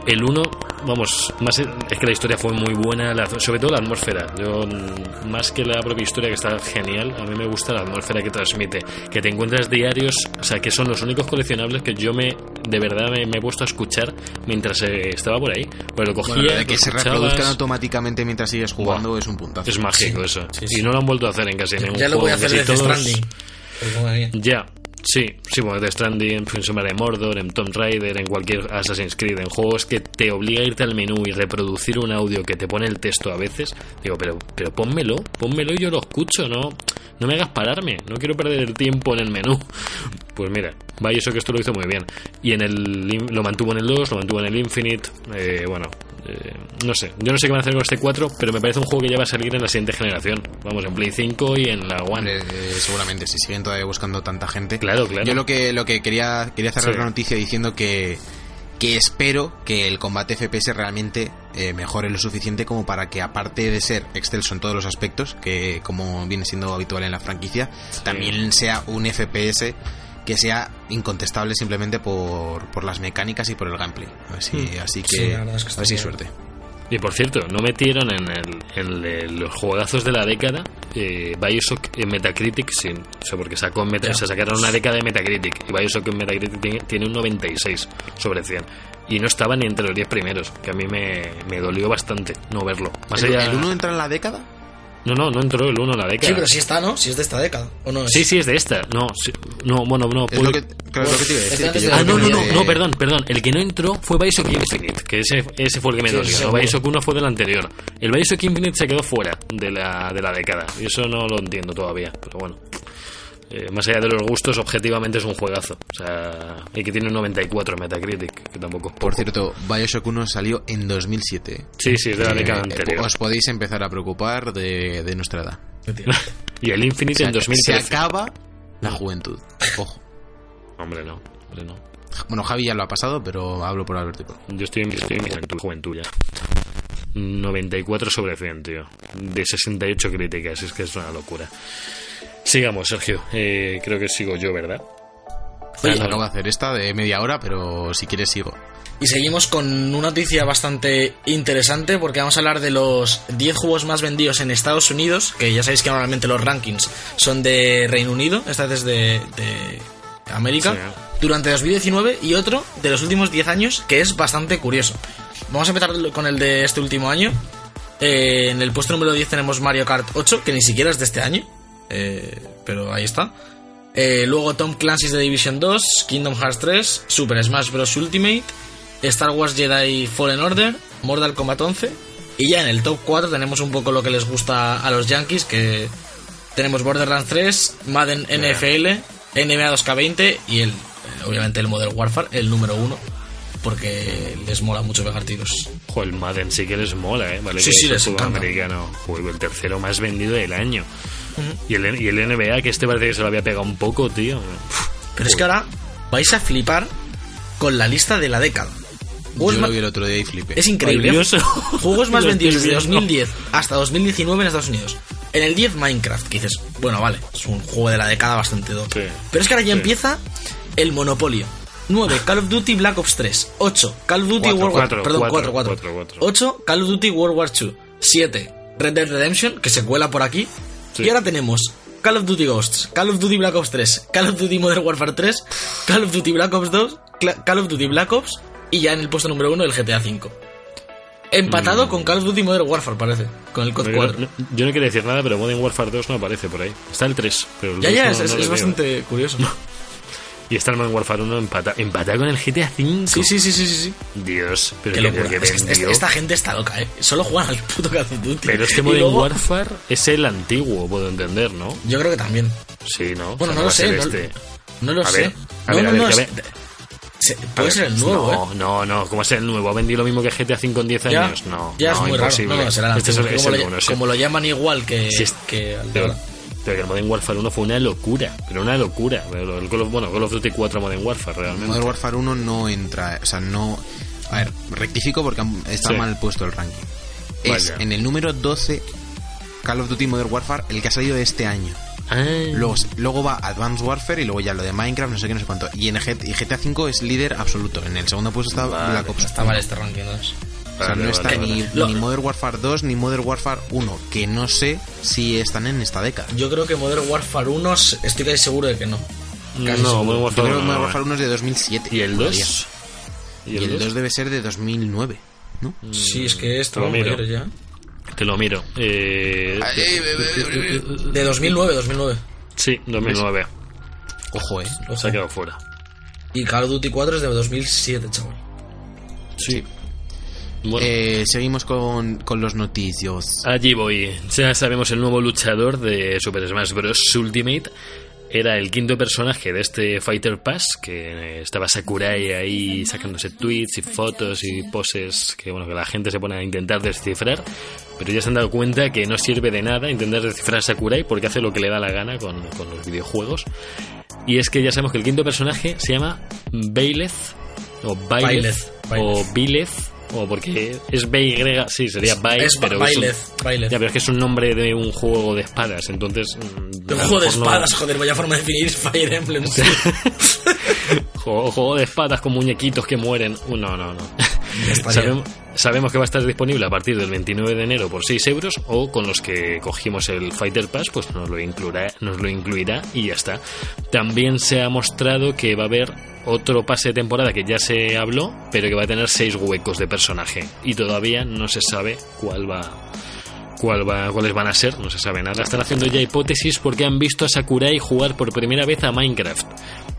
El 1, vamos, más es que la historia fue muy buena, la- sobre todo la atmósfera. Yo, mm, más que la propia historia que está genial, a mí me gusta la atmósfera que transmite. Que te encuentras diarios, o sea, que son los únicos coleccionables que yo me, de verdad, me, me he puesto a escuchar mientras eh, estaba por ahí. Pues lo cogía, Bueno, de que se reproduzcan automáticamente mientras sigues jugando Buah. es un puntazo. Es mágico Sí, eso. sí, sí. Y no lo han vuelto a hacer en casi ningún Ya lo voy a juego. hacer Casi desde todos- Stranding. Ya, sí, sí, bueno, de Stranding, en Sombra de Mordor, en Tomb Raider, en cualquier Assassin's Creed, en juegos que te obliga a irte al menú y reproducir un audio que te pone el texto a veces, digo, pero, pero pónmelo, pónmelo y yo lo escucho, no, no me hagas pararme, no quiero perder el tiempo en el menú. Pues mira, vaya eso que esto lo hizo muy bien. Y en el lo mantuvo en el 2, lo mantuvo en el Infinite, eh, bueno, eh, no sé, yo no sé qué van a hacer con este 4, pero me parece un juego que ya va a salir en la siguiente generación. Vamos, en Play 5 y en la One. Hombre, eh, seguramente, si siguen todavía buscando tanta gente. Claro, claro. Yo lo que, lo que quería, quería cerrar Sí. la noticia diciendo que, que espero que el combate FPS realmente eh, mejore lo suficiente como para que, aparte de ser excelso en todos los aspectos, que como viene siendo habitual en la franquicia, también sea un FPS que sea incontestable simplemente por, por las mecánicas y por el gameplay. Así, así que, Hmm. Sí, es que a ver si suerte. Y por cierto, no metieron en, el, en el- los juegazos de la década eh, Bioshock en Metacritic, sin, o sea, porque sacó Meta- Ya. o sea, sacaron una década de Metacritic y Bioshock en Metacritic tiene, tiene un 96 sobre 100. Y no estaba ni entre los 10 primeros, que a mí me, me dolió bastante no verlo. Más ¿El, allá, el uno entra en la década? No, no, no entró el 1 en la década. Sí, pero sí está, ¿no? Si es de esta década, ¿o no es? Sí, sí, es de esta. No, sí, no bueno, no. Es puede- lo que, claro, es lo que te iba a decir. Que Ah, no, no, no, no, perdón, perdón. El que no entró fue Bioshock Infinite, que ese, ese fue el que me Sí, dolió. seguro. ¿no? Bioshock 1 fue del anterior. El Bioshock Infinite se quedó fuera de la, de la década. Y eso no lo entiendo todavía, pero bueno. Eh, más allá de los gustos, objetivamente es un juegazo. O sea, y que tiene un 94 en Metacritic, que tampoco es Por cierto, Bioshock 1 salió en 2007. Sí, sí, es de la Eh, década eh, anterior. Os podéis empezar a preocupar de, de nuestra edad. Y el Infinite Se, en ac- se 2013. acaba la juventud. Ojo. Hombre, no, hombre, no. Bueno, Javi ya lo ha pasado, pero hablo por Alberto. Yo estoy en, estoy en mi juventud- juventud ya. 94 sobre 100, tío. De 68 críticas, es que es una locura. Sigamos, Sergio. Eh, creo que sigo yo, ¿verdad? Oye, acabo de hacer esta de media hora, pero si quieres sigo. Y seguimos con una noticia bastante interesante porque vamos a hablar de los 10 juegos más vendidos en Estados Unidos, que ya sabéis que normalmente los rankings son de Reino Unido, esta vez es de, de América, Sí. durante 2019 y otro de los últimos 10 años que es bastante curioso. Vamos a empezar con el de este último año. Eh, en el puesto número 10 tenemos Mario Kart 8, que ni siquiera es de este año, eh, pero ahí está. Eh, luego Tom Clancy's The Division 2, Kingdom Hearts 3, Super Smash Bros. Ultimate, Star Wars Jedi Fallen Order, Mortal Kombat 11. Y ya en el top 4 tenemos un poco lo que les gusta a los Yankees, que tenemos Borderlands 3, Madden NFL, NBA 2K20 y el, obviamente el Modern Warfare, el número 1, porque les mola mucho pegar tiros. Joder, el Madden sí que les mola, ¿eh? Vale, Sí, sí, es les encanta. americano. Joder, el tercero más vendido del año. Y, el, y el NBA, que este parece que se lo había pegado un poco, tío. Pero es que ahora vais a flipar con la lista de la década. Juegos Yo lo vi el otro día y flipé. Es increíble. Dios. Juegos más vendidos desde viendo. 2010 hasta 2019 en Estados Unidos. En el 10 Minecraft, que dices, bueno, vale, es un juego de la década bastante top. Sí. Pero es que ahora ya Sí. empieza el monopolio. 9 Call of Duty Black Ops 3. 8 Call of Duty Cuatro, World War cuatro, Perdón, cuatro, 4, 4. cuatro, cuatro. 8 Call of Duty World War 2. 7 Red Dead Redemption, que se cuela por aquí. Sí. Y ahora tenemos Call of Duty Ghosts, Call of Duty Black Ops 3, Call of Duty Modern Warfare 3, Call of Duty Black Ops 2, Cla- Call of Duty Black Ops y ya en el puesto número 1 el GTA 5. Empatado con Call of Duty Modern Warfare, parece, con el COD Pero 4. no- yo no quiero decir nada, pero Modern Warfare 2 no aparece por ahí. Está el 3, pero el Ya, 2 ya, no- es, es- bastante curioso. Y está el Modern Warfare 1 empatado empata con el GTA 5. Sí, sí, sí, sí, sí. Dios, pero Qué que, locura. que Es que esta- gente está loca, ¿eh? Solo juegan al puto Call of Duty. Pero este Modern luego- Warfare es el antiguo, puedo entender, ¿no? Yo creo que también. Sí, ¿no? Bueno, O sea, no lo sé, no- este. No lo A sé. ver, a no, ver, no, ver, es- puede ser el nuevo, no, ¿eh? No, no, ¿cómo va a ser el nuevo? ¿Ha vendido lo mismo que GTA 5 en 10 Ya, años? No, ya no, es muy imposible. raro. No, será el Este es, el- es como, el lo, uno, sí. como lo llaman igual que, Sí, es- que Pero, que el Modern Warfare 1 fue una locura, pero una locura. El Call of, bueno, Call of Duty 4 Modern Warfare realmente. Modern Warfare 1 no entra, o sea, no... A ver, rectifico porque está Sí. mal puesto el ranking. Es Vaya. en el número 12 Call of Duty Modern Warfare el que ha salido este año. Ah, Luego, luego va Advanced Warfare y luego ya lo de Minecraft, no sé qué, no sé cuánto. Y en GTA V es líder absoluto. En el segundo puesto está Vale, Black Ops. Está mal este ranking, ¿no? Es? O sea, Vale, no está vale, ni, vale. Ni Modern Warfare 2 ni Modern Warfare 1, que no sé si están en esta década. Yo creo que Modern Warfare 1 s- estoy casi seguro de que no. no, casi no. Modern Yo Warfare creo que 1 Modern. Warfare 1 es de 2007. ¿Y el todavía. 2? Y el 2 debe ser de 2009, ¿no? Sí, es que estamos Lo miro. ya. Te lo miro. Eh, De 2009, 2009. sí, 2009. Ojo, eh. Ojo. Se ha quedado fuera. Y Call of Duty 4 es de 2007, chaval. Sí. Bueno, Eh, seguimos con, con los noticios. allí voy. Ya sabemos el nuevo luchador de Super Smash Bros. Ultimate. Era el quinto personaje de este Fighter Pass, que eh, estaba Sakurai ahí sacándose tweets y fotos y poses que bueno que la gente se pone a intentar descifrar, pero ya se han dado cuenta que no sirve de nada intentar descifrar a Sakurai porque hace lo que le da la gana con, con los videojuegos. Y es que ya sabemos que el quinto personaje se llama Baileth, o Baileth, Baileth, o Bileth, o porque es BY, sí, sería Baileth, es pero es un- ya, pero es que es un nombre de un juego de espadas, entonces... mm, De un juego de mejor no- espadas, joder, vaya forma de definir Fire Emblem. Juego, juego de espadas con muñequitos que mueren. Uh, No, no, no. sabemos que va a estar disponible a partir del 29 de enero por 6 euros o con los que cogimos el Fighter Pass pues nos lo incluirá, nos lo incluirá y ya está. También se ha mostrado que va a haber otro pase de temporada que ya se habló, pero que va a tener 6 huecos de personaje y todavía no se sabe cuál va cuál va, cuáles van a ser, no se sabe nada. Están haciendo ya hipótesis porque han visto a Sakurai jugar por primera vez a Minecraft.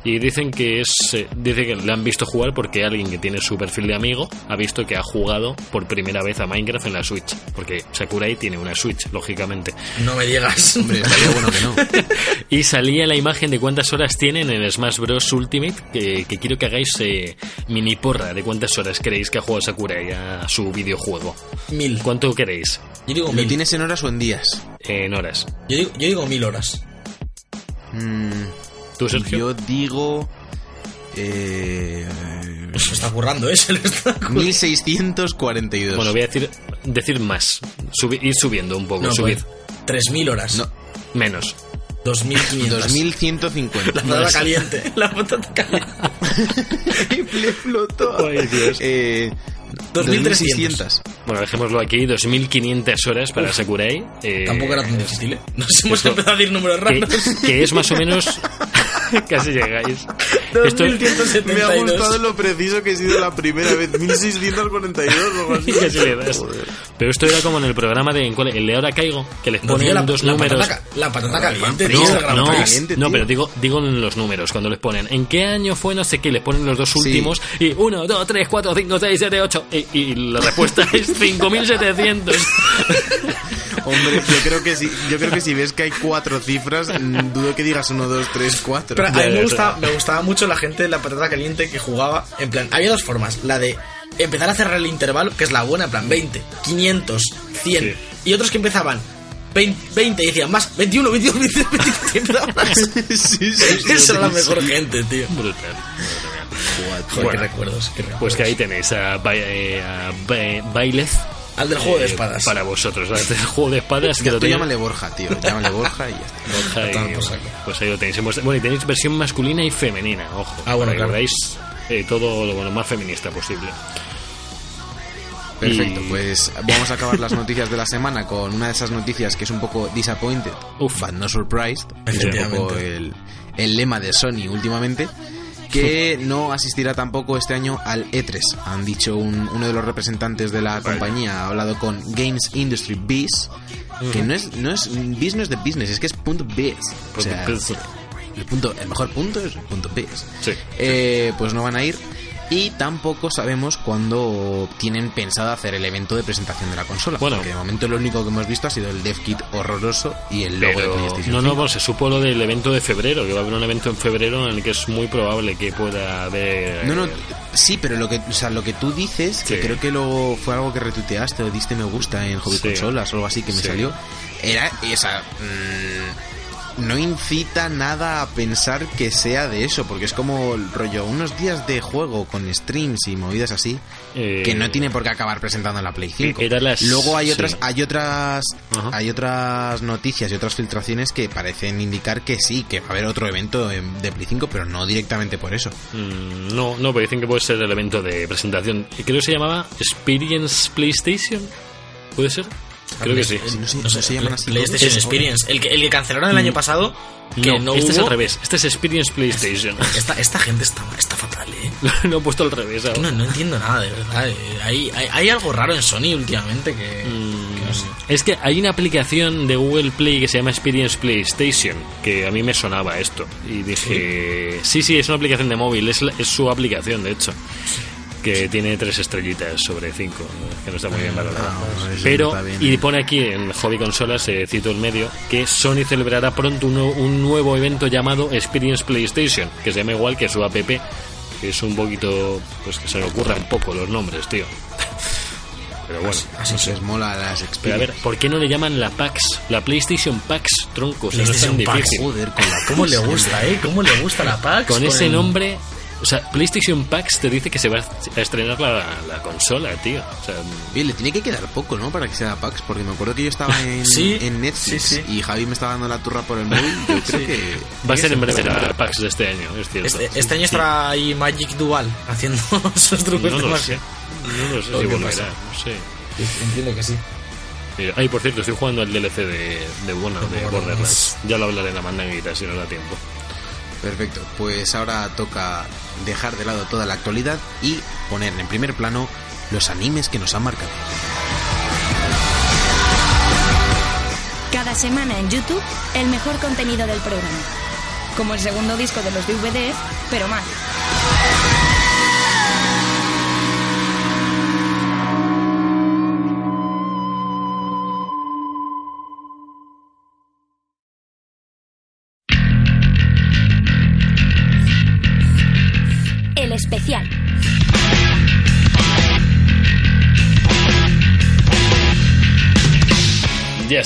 Y dicen que es eh, dice que le han visto jugar porque alguien que tiene su perfil de amigo ha visto que ha jugado por primera vez a Minecraft en la Switch, porque Sakurai tiene una Switch, lógicamente. No me digas. Hombre, estaría bueno que no. Y salía la imagen de cuántas horas tienen en el Smash Bros Ultimate, que, que quiero que hagáis eh, mini porra de cuántas horas creéis que ha jugado Sakurai a su videojuego. Mil. ¿Cuánto queréis Yo digo ¿Lo mil. tienes en horas o en días? en horas? Yo digo, yo digo mil horas. Mm, ¿Tú, Sergio? yo digo... Eh, Se está currando, ¿eh? Se le está currando. 1642. Bueno, voy a decir, decir más. Subi- ir subiendo un poco. No, pues, 3.000 horas. No, Menos. 2.500. 2150. La patata caliente. La patata caliente. Le flotó. Ay, Dios. Eh, 2300. Bueno, dejémoslo aquí. 2.500 horas para Sakurai. eh, Tampoco era tan difícil, ¿eh? Nos hemos esto- empezado a decir números que, raros. que es más o menos... Casi llegáis. Esto, 2172. Me ha gustado lo preciso que he sido la primera vez. 1642 o algo así. casi le das. Pero esto era como en el programa de... en cuál- El de Ahora Caigo, que les No, ponen la, dos la números... patata, la patata caliente, No, tío, no, país. caliente, no, pero digo, digo en los números, cuando les ponen en qué año fue no sé qué, les ponen los dos Sí. últimos y 1, 2, 3, 4, 5, 6, 7, 8 y, y la respuesta es 5700. Hombre, yo creo que si, yo creo que si ves que hay cuatro cifras, dudo que digas 1, 2, 3, 4. Pero a mí me gustaba, me gustaba mucho la gente de la patata caliente que jugaba. En plan, había dos formas. La de empezar a cerrar el intervalo, que es la buena, en plan 20, 500, 100. Sí. Y otros que empezaban 20, 20 y decían más, 21, 22, 23, 23, y empezaban más. sí, sí, Esa era la mejor gente, tío. Brutal. Joder, Bueno, qué recuerdos, qué recuerdos. Pues que ahí tenéis a, Ba- eh, a Ba- Bailez. Al del juego de eh, espadas. Para vosotros, ¿vale? el juego de espadas que lo tú llámale Borja, tío. Llámale Borja y ya está. Borja y- pues ahí lo tenéis. Bueno, y tenéis versión masculina y femenina, ojo. Ah, bueno, para que claro. veáis eh, todo lo bueno, más feminista posible. Perfecto, Y- pues vamos a acabar las noticias de la semana con una de esas noticias que es un poco disappointed, Uf. but no surprised, es un poco el, el lema de Sony últimamente, que no asistirá tampoco este año al E3. Han dicho un- uno de los representantes de la compañía, ha hablado con Games Industry Biz, que no es, no es, es de business, es que es punto biz. O sea, el, punto, el mejor punto es el punto biz. Sí. Eh, pues no van a ir. Y tampoco sabemos cuándo tienen pensado hacer el evento de presentación de la consola. Bueno. porque de momento lo único que hemos visto ha sido el dev kit horroroso y el logo de PlayStation. no, no, 5. bueno, se supo lo del evento de febrero, que va a haber un evento en febrero en el que es muy probable que pueda haber... No, no, eh, sí, pero lo que, o sea, lo que tú dices, que creo que lo fue algo que retuiteaste o diste me gusta en Hobby Sí. Consolas o algo así que me Sí. salió, era esa. mm, no incita nada a pensar que sea de eso, porque es como el rollo, unos días de juego con streams y movidas así, Eh, que no tiene por qué acabar presentando en la Play 5. Era las- Luego hay sí. otras, hay otras, Ajá. hay otras noticias y otras filtraciones que parecen indicar que sí, que va a haber otro evento en- de Play 5, pero no directamente por eso. Mm, no, no, pero dicen que puede ser el evento de presentación. Y Creo que se llamaba Experience PlayStation. ¿Puede ser? Creo que sí. Sí, no sé- No no sé, se llaman así PlayStation. Experience. El que, el que cancelaron el año pasado, que no, no, este es hubo- al revés. Este es Experience PlayStation. Esta, esta gente está, está fatal, eh. Lo he puesto al revés ahora. No, no entiendo nada, de verdad. eh. Hay, hay, hay algo raro en Sony últimamente que, Mm, que no sé. Es que hay una aplicación de Google Play que se llama Experience PlayStation, que a mí me sonaba esto. Y dije, sí, sí, es una aplicación de móvil, es, la- es su aplicación, de hecho. Que tiene tres estrellitas sobre cinco, que no está muy bien valorada. no, eso Pero, bien, y eh. pone aquí en Hobby Consolas, eh, cito el medio, que Sony celebrará pronto un, nuevo- un nuevo evento llamado Experience PlayStation, que se llama igual que su app, que es un poquito, pues que se me ocurran poco los nombres, tío. Pero bueno. Así les mola las Pero a ver, ¿por qué no le llaman la PAX? La PlayStation PAX, tronco. No es tan PAX, difícil. Joder, con la ¿Cómo le gusta, eh? ¿Cómo le gusta la PAX? Con ese el- nombre. O sea, PlayStation PAX te dice que se va a estrenar la, la consola, tío. O sea, Oye, le tiene que quedar poco, ¿no? Para que sea PAX, porque me acuerdo que yo estaba en, Sí, en Netflix sí, sí. y Javi me estaba dando la turra por el móvil. Yo creo que. va a ser en breve la PAX de este año, es cierto. Este, este año estará ahí Magic Dual haciendo sus trucos No de lo magia. sé. No lo sé ¿O si qué volverá, pasa? no sé. Entiendo que sí. Ay, por cierto, estoy jugando al DLC de, de, bueno, de Borderlands. Ya lo hablaré en la mandanguita si nos da tiempo. Perfecto, pues ahora toca dejar de lado toda la actualidad y poner en primer plano los animes que nos han marcado. Cada semana en YouTube, el mejor contenido del programa. Como el segundo disco de los DVDs, pero más.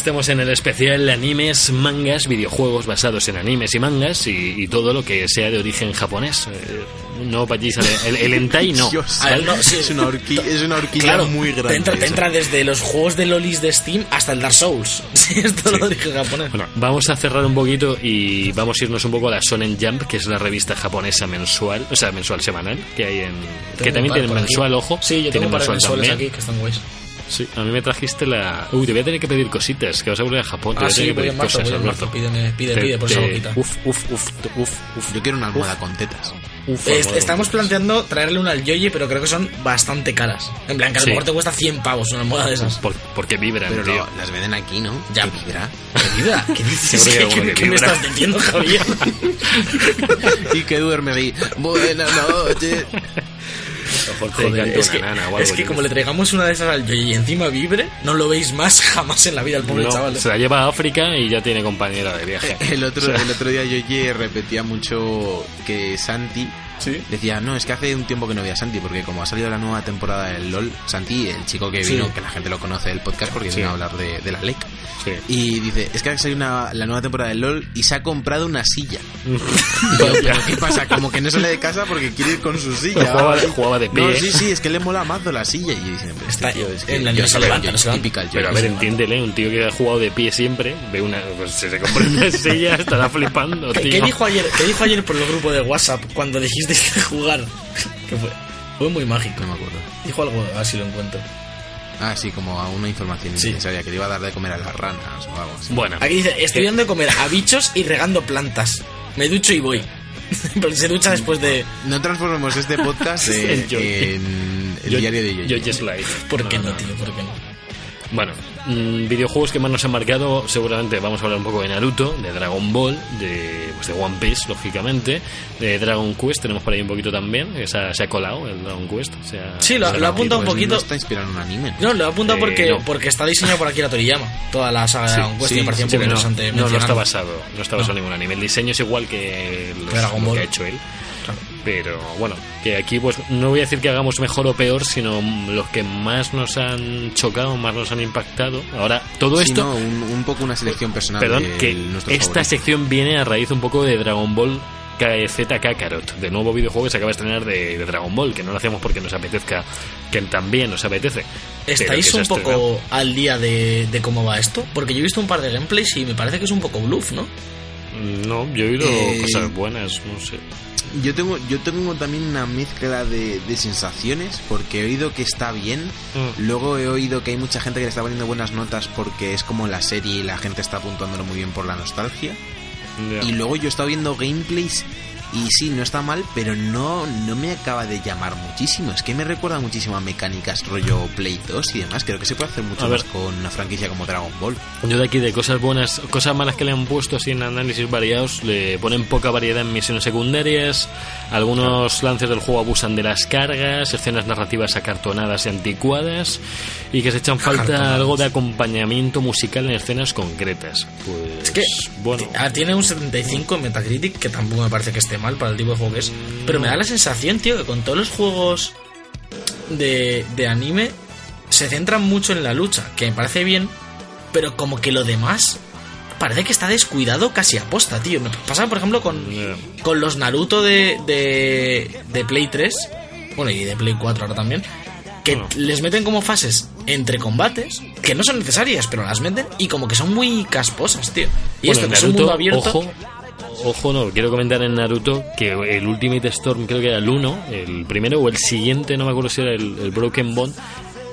Estemos en el especial animes, mangas, videojuegos basados en animes y mangas y, y todo lo que sea de origen japonés. Eh, no vayáis a el, el hentai no. Dios, ver, no, sí. es, una horqui- es una horquilla Claro, muy grande. te entra, te entra desde los juegos de lolis de Steam hasta el Dark Souls. Sí, es todo lo de origen japonés. Bueno, vamos a cerrar un poquito y vamos a irnos un poco a la Shonen Jump, que es la revista japonesa mensual, o sea, mensual semanal, que hay en... que Tengo también un par tienen por aquí. mensual, ojo. Sí, yo tengo un par de mensual mensuales también. aquí que están guays. Sí, a mí me trajiste la... Uy, te voy a tener que pedir cositas, que vas a volver a Japón. te Ah, voy a tener sí, que pedir en marzo, cosas, marzo. Alberto. Pide, Te- pide por esa boquita. Uf, uf, uf, uf, uf. Yo quiero una almohada con tetas. uf, Eh, almohadón. estamos planteando traerle una al Yoyi, pero creo que son bastante caras. En plan, que a lo Sí. mejor te cuesta 100 pavos una almohada de esas. Por- porque vibran, Pero tío. las venden aquí, ¿no? Ya. ¿Qué vibra? ¿Qué vibra? ¿Qué dices? Que ¿Qué, me estás diciendo, Javier? y que duermes ahí. Buenas noches. Mejor te Joder, es una que, nana o algo. es que yo como le traigamos una de esas al Yoyi y encima vibre, no lo veis más jamás en la vida al pobre No, chaval. se la lleva a África y ya tiene compañera de viaje. El otro, O sea, el otro día Yoye repetía mucho que Santi decía, no, es que hace un tiempo que no veía a Santi, porque como ha salido la nueva temporada del LOL, Santi, el chico que Sí. vino, que la gente lo conoce del podcast porque Sí. viene a hablar de, de la LEC, sí. y dice, es que ha salido una- la nueva temporada del LOL y se ha comprado una silla. Y yo, ¿pero qué pasa? Como que no sale de casa porque quiere ir con su silla. Jugaba de- jugaba de pie. No, sí, sí, es que le mola mazo la silla. Y yo diciendo, este Está- tío, es que en la- yo se levanta, yo- no se levanta. típica el Pero a ver, entiéndele, un tío que ha jugado de pie siempre, ve una. Pues se, se compra una silla, estará flipando, ¿Qué, tío. qué dijo ayer, ¿Qué dijo ayer por el grupo de WhatsApp cuando dijiste que jugar? ¿Qué fue? Fue muy mágico. No me acuerdo. Dijo algo, a ver si lo encuentro. Ah, sí, como a una información Sí. innecesaria, que le iba a dar de comer a las ranas o algo así. Bueno, Aquí dice, estoy dando de comer a bichos y regando plantas. Me ducho y voy. Pero se ducha después de... No transformemos este podcast En el Yo- diario de Yoye. Yoye's Life. ¿Por qué no, tío? ¿Por qué no? Bueno, mm, videojuegos que más nos han marcado, seguramente vamos a hablar un poco de Naruto, de Dragon Ball, de, pues de One Piece, lógicamente, de Dragon Quest, tenemos por ahí un poquito también, que se ha, se ha colado el Dragon Quest. se ha- Sí, lo- lo apuntado un Pues poquito. No está inspirado en un anime. No, lo he apuntado Eh, porque, no. porque está diseñado por Akira Toriyama. Toda la saga de Dragon Quest y me parecía un poco interesante no, no está basado, no está basado en ningún anime. El diseño es igual que, los- Dragon lo Ball. que ha hecho él. Pero bueno, que aquí pues no voy a decir que hagamos mejor o peor, sino los que más nos han chocado, más nos han impactado. Ahora, todo Sí, esto... no, un, un poco una selección personal. Perdón, de que esta sección viene a raíz un poco de Dragon Ball KZ Kakarot, de nuevo videojuego que se acaba de estrenar de, de Dragon Ball, que no lo hacemos porque nos apetezca, que también nos apetece. ¿Estáis un estrenado. poco al día de, de cómo va esto? Porque yo he visto un par de gameplays y me parece que es un poco bluff, ¿no? No, yo he oído Eh, cosas buenas, no sé. Yo tengo, yo tengo también una mezcla de, de sensaciones porque he oído que está bien. Mm. Luego he oído que hay mucha gente que le está poniendo buenas notas porque es como la serie y la gente está apuntándolo muy bien por la nostalgia. Y luego yo he estado viendo gameplays y sí, no está mal, pero no, no me acaba de llamar muchísimo. Es que me recuerda muchísimo a mecánicas rollo Play 2 y demás. Creo que se puede hacer mucho A más ver. con una franquicia como Dragon Ball. Yo de aquí, de cosas buenas, cosas malas que le han puesto así en análisis variados, le ponen poca variedad en misiones secundarias, algunos lances del juego abusan de las cargas, escenas narrativas acartonadas y anticuadas, y que se echan falta algo de acompañamiento musical en escenas concretas. Pues, Es que bueno, ah, tiene un 75 en Metacritic, que tampoco me parece que esté mal para el tipo de juego que es. Pero me da la sensación, tío, que con todos los juegos de, de anime se centran mucho en la lucha, que me parece bien, pero como que lo demás parece que está descuidado casi a posta, tío. Me pasa, por ejemplo, con, con los Naruto de, de, de Play 3, bueno, y de Play 4 ahora también, que les meten como fases entre combates, que no son necesarias, pero las meten, y como que son muy casposas, tío. Y Bueno, esto, que es un mundo abierto... Ojo, ojo, no, quiero comentar en Naruto que el Ultimate Storm, creo que era el 1, el primero o el siguiente, no me acuerdo si era el, el Broken Bond,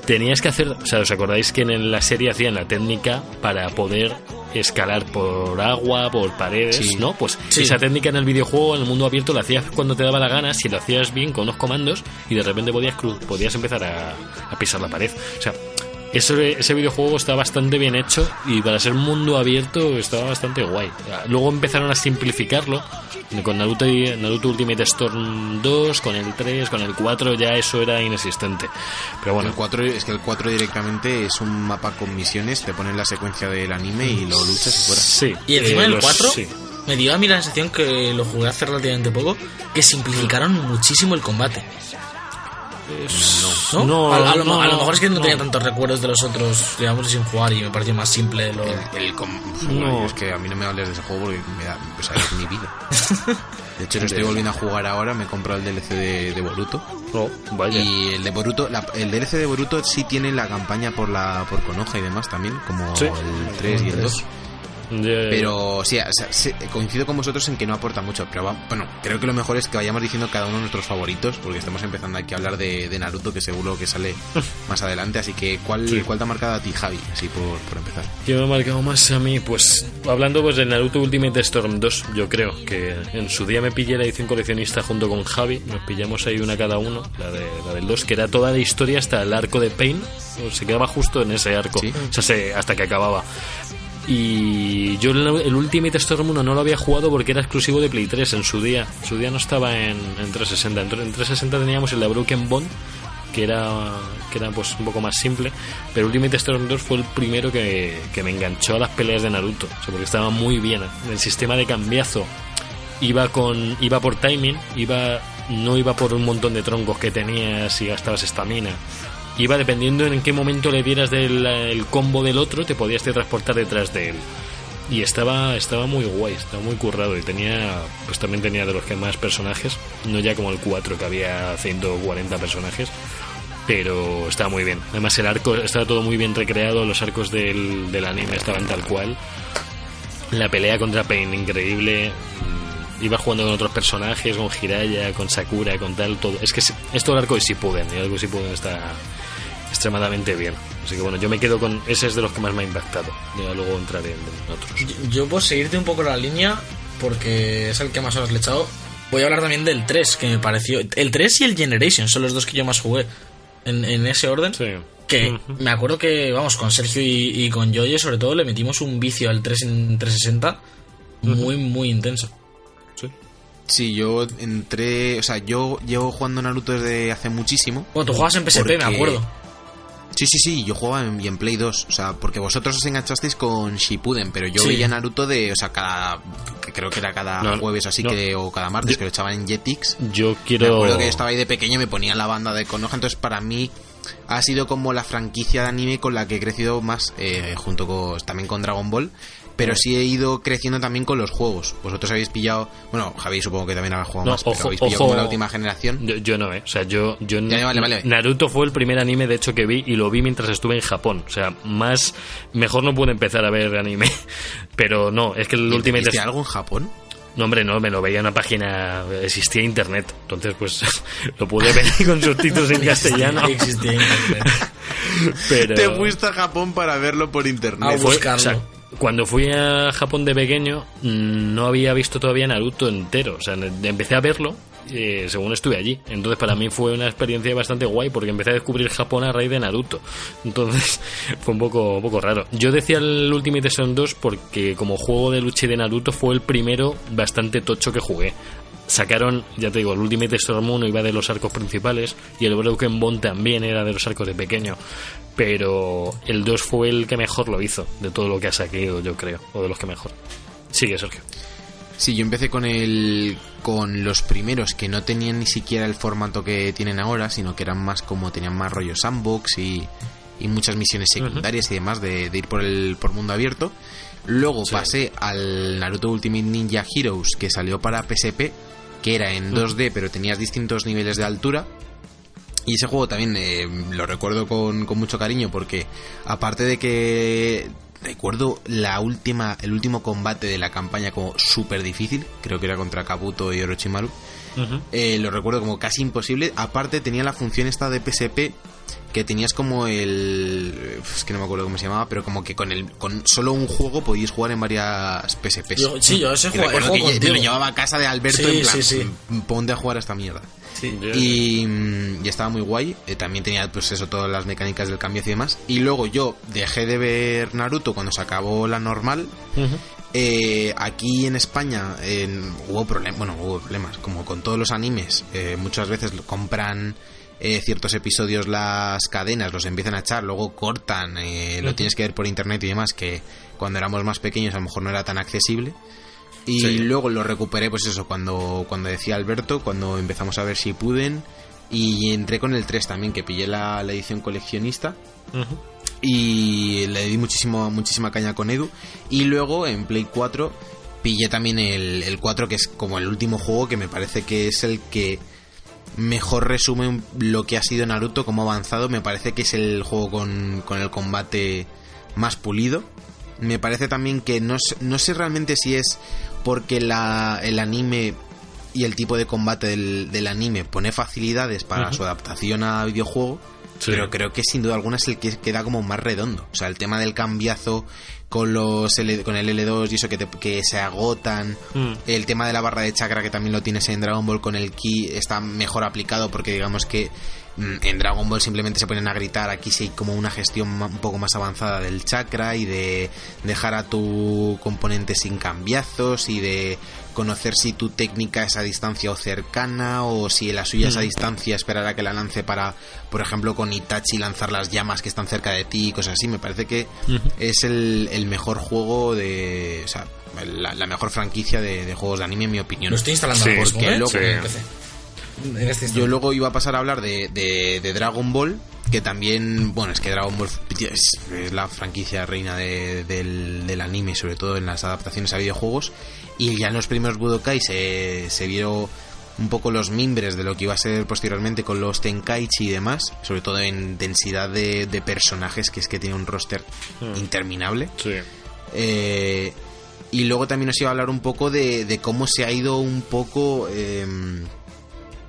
tenías que hacer, o sea, ¿os acordáis que en la serie hacían la técnica para poder escalar por agua, por paredes, Sí. ¿no? Pues Sí. esa técnica en el videojuego, en el mundo abierto, la hacías cuando te daba la gana, si lo hacías bien con unos comandos y de repente podías, podías empezar a, a pisar la pared. O sea, ese, ese videojuego está bastante bien hecho y para ser mundo abierto estaba bastante guay. Luego empezaron a simplificarlo con Naruto, y- Naruto Ultimate Storm 2, con el 3, con el 4 ya eso era inexistente. Pero bueno, El 4, es que el 4 directamente es un mapa con misiones, te ponen la secuencia del anime y lo luchas y fuera. sí. Y encima eh, el los- 4 sí. me dio a mí la sensación que lo jugué hace relativamente poco, que simplificaron muchísimo el combate. ¿No? No, a, a lo, no, a lo mejor es que no, no. tenía tantos recuerdos de los otros, digamos, sin jugar y me pareció más simple de lo... El, el com- No. Es que a mí no me hables de ese juego porque me da, es mi vida. De hecho, lo estoy volviendo a jugar ahora, me he comprado el DLC de, de Boruto. Oh, vaya. Y el de Boruto, la- el DLC de Boruto sí tiene la campaña por la por Konoha y demás también, como Sí. el 3 y el 2. Ya. Pero sí, o sea, sí, coincido con vosotros en que no aporta mucho. Pero va- bueno, creo que lo mejor es que vayamos diciendo cada uno nuestros favoritos, porque estamos empezando aquí a hablar de, de Naruto, que seguro que sale más adelante. Así que, ¿cuál, Sí. ¿cuál te ha marcado a ti, Javi? Así por, por empezar. ¿Qué me ha marcado más a mí? Pues hablando pues de Naruto Ultimate Storm 2, yo creo que en su día me pillé la edición coleccionista junto con Javi, nos pillamos ahí una cada uno, la, de, la del 2, que era toda la historia hasta el arco de Pain, se quedaba justo en ese arco, Sí. o sea, se- hasta que acababa. Y yo el, Ultimate Storm 1 no lo había jugado porque era exclusivo de Play 3 en su día. En su día no estaba en, en 360. En, en 360 teníamos el de Broken Bond, que era, que era pues un poco más simple. Pero Ultimate Storm 2 fue el primero que, que me enganchó a las peleas de Naruto. Porque estaba muy bien. El sistema de cambiazo iba con iba por timing, iba no iba por un montón de troncos que tenías y gastabas estamina. Iba dependiendo en qué momento le dieras del el combo del otro, te podías transportar detrás de él. Y estaba estaba muy guay, estaba muy currado y tenía pues también tenía de los que más personajes, no ya como el 4 que había 140 personajes, pero estaba muy bien. Además el arco estaba todo muy bien recreado, los arcos del, del anime estaban tal cual. La pelea contra Pain, increíble. Mm, Iba jugando con otros personajes, con Jiraya, con Sakura, con tal, todo. Es que es todo el arco de Shippuden, y el arco de Shippuden está extremadamente bien. Así que bueno, yo me quedo con... Ese es de los que más me ha impactado. Ya luego entraré en, en otros. Yo, yo por seguirte un poco la línea, porque es el que más horas le he echado, voy a hablar también del 3, que me pareció... El 3 y el Generation son los dos que yo más jugué en, en ese orden. Sí. Que me acuerdo que, vamos, con Sergio y, y con Joye, sobre todo, le metimos un vicio al 3 en 360 muy, muy intenso. Sí. Sí, yo entré. O sea, yo llevo jugando Naruto desde hace muchísimo. Bueno, tú jugabas en PSP, me acuerdo. Sí, sí, sí, yo jugaba en, en Play 2, o sea, porque vosotros os enganchasteis con Shippuden, pero yo Sí. veía Naruto de, o sea, cada, que creo que era cada No, jueves así no. que, o cada martes Yo- que lo echaban en Jetix. Yo Me quiero... acuerdo que yo estaba ahí de pequeño y me ponía la banda de Konoha, entonces para mí ha sido como la franquicia de anime con la que he crecido más, eh, junto con, también con Dragon Ball, pero sí he ido creciendo también con los juegos. Vosotros habéis pillado, bueno, Javi supongo que también habrá jugado No, más, pero ojo, habéis pillado ojo. como la última generación. Yo, yo no, ¿eh? O sea, yo... yo Ya, vale, vale. Naruto fue el primer anime, de hecho, que vi y lo vi mientras estuve en Japón. O sea, más... Mejor no pude empezar a ver anime. Pero no, es que el Ultimate... ¿Viste algo en Japón? No, hombre, no, me lo veía en una página... Existía internet. Entonces, pues, lo pude ver con subtítulos en castellano. Existía internet. Pero... Te fuiste a Japón para verlo por internet. Fue- buscarlo. o sea, cuando fui a Japón de pequeño mm, no había visto todavía Naruto entero. O sea, empecé a verlo eh, según estuve allí. Entonces para mí fue una experiencia bastante guay porque empecé a descubrir Japón a raíz de Naruto. Entonces fue un poco, un poco raro. Yo decía el Ultimate Son 2 porque como juego de lucha de Naruto fue el primero bastante tocho que jugué. Sacaron, ya te digo, el Ultimate Storm 1 iba de los arcos principales y el Broken Bone también era de los arcos de pequeño. Pero el 2 fue el que mejor lo hizo de todo lo que ha sacado, yo creo, o de los que mejor. Sigue, Sergio. Sí, yo empecé con el con los primeros que no tenían ni siquiera el formato que tienen ahora, sino que eran más como tenían más rollo sandbox y, y muchas misiones secundarias y demás de, de ir por el por mundo abierto. Luego Sí. pasé al Naruto Ultimate Ninja Heroes que salió para PSP, que era en 2D pero tenías distintos niveles de altura. Y ese juego también eh, lo recuerdo con, con mucho cariño porque aparte de que recuerdo la última el último combate de la campaña como súper difícil, creo que era contra Kabuto y Orochimaru, eh, lo recuerdo como casi imposible. Aparte tenía la función esta de PSP que tenías como el es que no me acuerdo cómo se llamaba, pero como que con el con solo un juego podíais jugar en varias PSPs. Yo- sí, yo ese juego- recuerdo que me lo llevaba a casa de Alberto Sí, en plan, sí, sí. ponte a jugar a esta mierda. Y, mm, y estaba muy guay. Eh, también tenía, pues eso, todas las mecánicas del cambio y demás. Y luego yo dejé de ver Naruto cuando se acabó la normal. Eh, aquí en España en- hubo problemas, bueno, hubo problemas, como con todos los animes. eh, muchas veces compran eh, ciertos episodios las cadenas, los empiezan a echar, luego cortan, eh, lo tienes que ver por internet y demás, que cuando éramos más pequeños a lo mejor no era tan accesible. Y Sí. luego lo recuperé, pues eso, cuando, cuando decía Alberto, cuando empezamos a ver si puden. Y entré con el 3 también, que pillé la, la edición coleccionista. Y le di muchísimo, muchísima caña con Edu. Y luego en Play 4 pillé también el, el 4, que es como el último juego que me parece que es el que mejor resume lo que ha sido Naruto, como ha avanzado. Me parece que es el juego con, con el combate más pulido. Me parece también que no, sé- no sé realmente si es porque la, el anime y el tipo de combate del, del anime pone facilidades para su adaptación a videojuego. Sí. Pero creo que sin duda alguna es el que queda como más redondo. O sea, el tema del cambiazo con los L- con el L2 y eso que, te- que se agotan. Mm. El tema de la barra de chakra que también lo tienes en Dragon Ball con el ki está mejor aplicado porque digamos que mm, en Dragon Ball simplemente se ponen a gritar. Aquí sí hay como una gestión un poco más avanzada del chakra y de dejar a tu componente sin cambiazos y de conocer si tu técnica es a distancia o cercana o si la suya es a distancia esperar a que la lance para, por ejemplo, con Itachi lanzar las llamas que están cerca de ti y cosas así. Me parece que es el, el mejor juego de... O sea, la, la mejor franquicia de, de juegos de anime en mi opinión. Lo estoy instalando Sí, porque ¿eh? luego- Sí. Este. Yo luego iba a pasar a hablar de, de- de Dragon Ball, que también, bueno, es que Dragon Ball es, es la franquicia reina de- del, del anime, sobre todo en las adaptaciones a videojuegos. Y ya en los primeros Budokai se, se vieron un poco los mimbres de lo que iba a ser posteriormente con los Tenkaichi y demás, sobre todo en densidad de, de personajes, que es que tiene un roster Mm. interminable. Sí. Eh, y luego también os iba a hablar un poco de, de cómo se ha ido un poco em,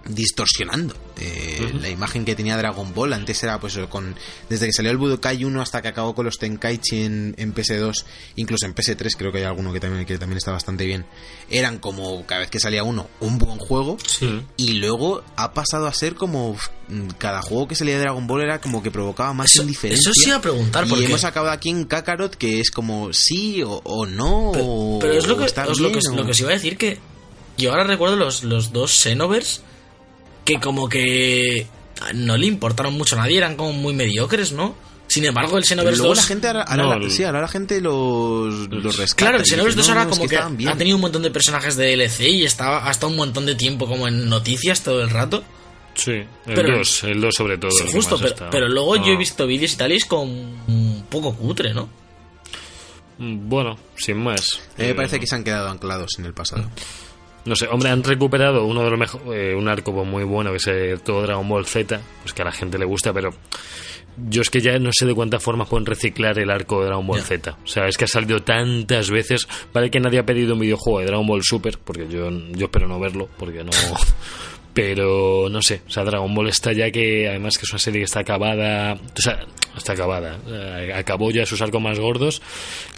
distorsionando eh, la imagen que tenía Dragon Ball. Antes era pues con desde que salió el Budokai 1 hasta que acabó con los Tenkaichi en, en PS2, incluso en PS3 creo que hay alguno que también, que también está bastante bien. Eran como cada vez que salía uno un buen juego. Sí. Y luego ha pasado a ser como cada juego que salía de Dragon Ball era como que provocaba más Eso- indiferencia. eso sí iba a preguntar, Y hemos acabado aquí en Kakarot que es como sí o, o no. Pero, o- pero es lo que, está os lo, que, lo que os iba a decir que yo ahora recuerdo los, los dos Xenoverse que como que no le importaron mucho a nadie, eran como muy mediocres, ¿no? Sin embargo, el Xenoverse Luego 2... la gente ahora, ahora No, la- el- sí, ahora la gente los, los rescata. Claro, el Xenoverse 2 no, ahora no, es como que, ha tenido un montón de personajes de DLC y estaba hasta un montón de tiempo como en noticias todo el rato. Sí, el Pero- 2, el 2 sobre todo. Sí, justo, pero, está. pero luego yo he Ah. visto vídeos y tal y es como un poco cutre, ¿no? Mm, Bueno, sin más. A mí me Eh, parece que se han quedado anclados en el pasado. No sé, hombre, han recuperado uno de los mejores, un arco pues, muy bueno, que es eh, todo Dragon Ball Z, pues que a la gente le gusta, pero yo es que ya no sé de cuántas formas pueden reciclar el arco de Dragon Ball. Z. O sea, es que ha salido tantas veces. Vale que nadie ha pedido un videojuego de Dragon Ball Super, porque yo, yo espero no verlo, porque no... Pero no sé, o sea, Dragon Ball está ya que además que es una serie que está acabada, o sea, está acabada, eh, acabó ya sus arcos más gordos.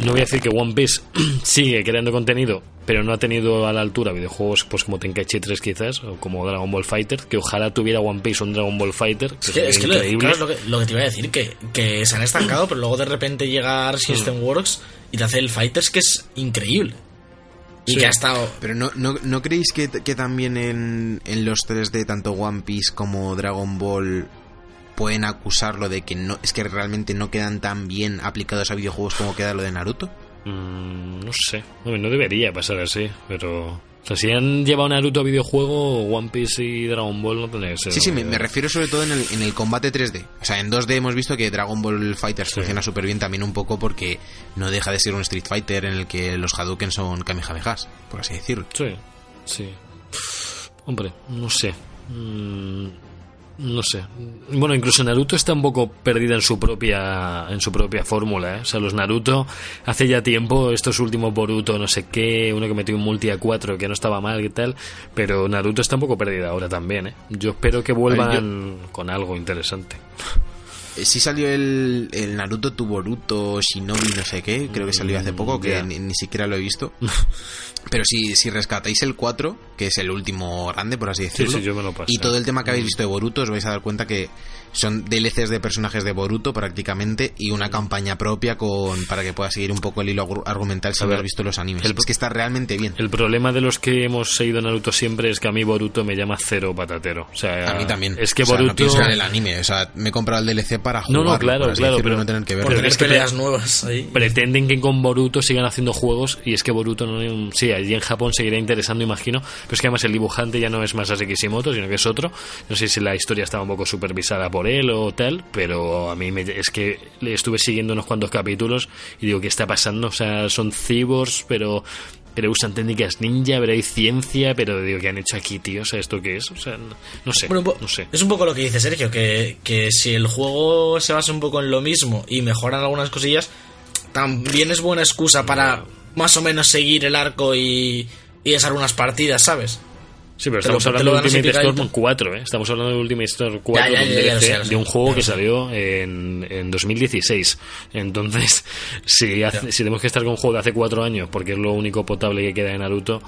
No voy a decir que One Piece sigue creando contenido, pero no ha tenido a la altura videojuegos pues como Tenkaichi 3 quizás, o como Dragon Ball Fighter, que ojalá tuviera One Piece un Dragon Ball Fighter, que Es que, es que lo, claro, lo, que, lo que te iba a decir, que, que se han estancado, pero luego de repente llega System Works y te hace el Fighters que es increíble. Y Sí. que ha estado... Pero no, no, ¿no creéis que, que también en, en los 3D, tanto One Piece como Dragon Ball, pueden acusarlo de que no es que realmente no quedan tan bien aplicados a videojuegos como queda lo de Naruto? Mm, no sé, Hombre, no debería pasar así, pero... O sea, si han llevado Naruto a videojuego, One Piece y Dragon Ball no tenéis... Sí, sí, me, me refiero sobre todo en el, en el combate 3D. O sea, en 2D hemos visto que Dragon Ball Fighters funciona súper bien también un poco porque no deja de ser un Street Fighter en el que los Hadouken son Kamehamehas, por así decirlo. Sí, sí. Hombre, no sé. Mm, no sé. Bueno, incluso Naruto está un poco perdida en su propia en su propia fórmula, ¿eh? O sea, los Naruto hace ya tiempo, estos últimos Boruto, no sé qué, uno que metió un multi a 4 que no estaba mal y tal, pero Naruto está un poco perdida ahora también, ¿eh? Yo espero que vuelvan con algo interesante. Eh, Sí salió el, el Naruto tu Boruto Shinobi no sé qué, creo que salió hace poco, que ni, ni siquiera lo he visto. Pero si, si rescatáis el 4, que es el último grande, por así decirlo, sí, yo me lo pasé. y todo el tema que habéis visto de Boruto, os vais a dar cuenta que son DLCs de personajes de Boruto prácticamente y una campaña propia con para que pueda seguir un poco el hilo argu- argumental si no has visto los animes. el- es que está realmente bien. El problema de los que hemos seguido Naruto siempre es que a mí Boruto me llama cero patatero. O sea, a mí también. Es que O sea, no Boruto... pienso ver el anime, o sea, me he comprado el DLC para No, jugar. no, claro, claro, pero- no tener que ver. Pero tener es que peleas pre- nuevas ahí. pretenden que con Boruto sigan haciendo juegos y es que Boruto no allí en Japón seguirá interesando imagino. Pero es que además el dibujante ya no es Masashi Kishimoto sino que es otro. No sé si la historia estaba un poco supervisada por él o tal pero a mí me- es que le estuve siguiendo unos cuantos capítulos y digo qué está pasando o sea son cyborgs pero pero usan técnicas ninja pero hay ciencia pero digo qué han hecho aquí tío o sea esto qué es o sea no, no sé Bueno, no sé. Es un poco lo que dice Sergio, que, que si el juego se basa un poco en lo mismo y mejoran algunas cosillas, también es buena excusa para más o menos seguir el arco y, y echar unas partidas, ¿sabes? Sí, pero estamos hablando de Ultimate Storm picadito. 4, ¿eh? Estamos hablando de Ultimate Storm 4 Ya, ya, de un ya, ya lo DLC sé, lo sé. de un juego Ya que salió en, en 2016. Entonces, si, hace- si tenemos que estar con un juego de hace 4 años, porque es lo único potable que queda de Naruto,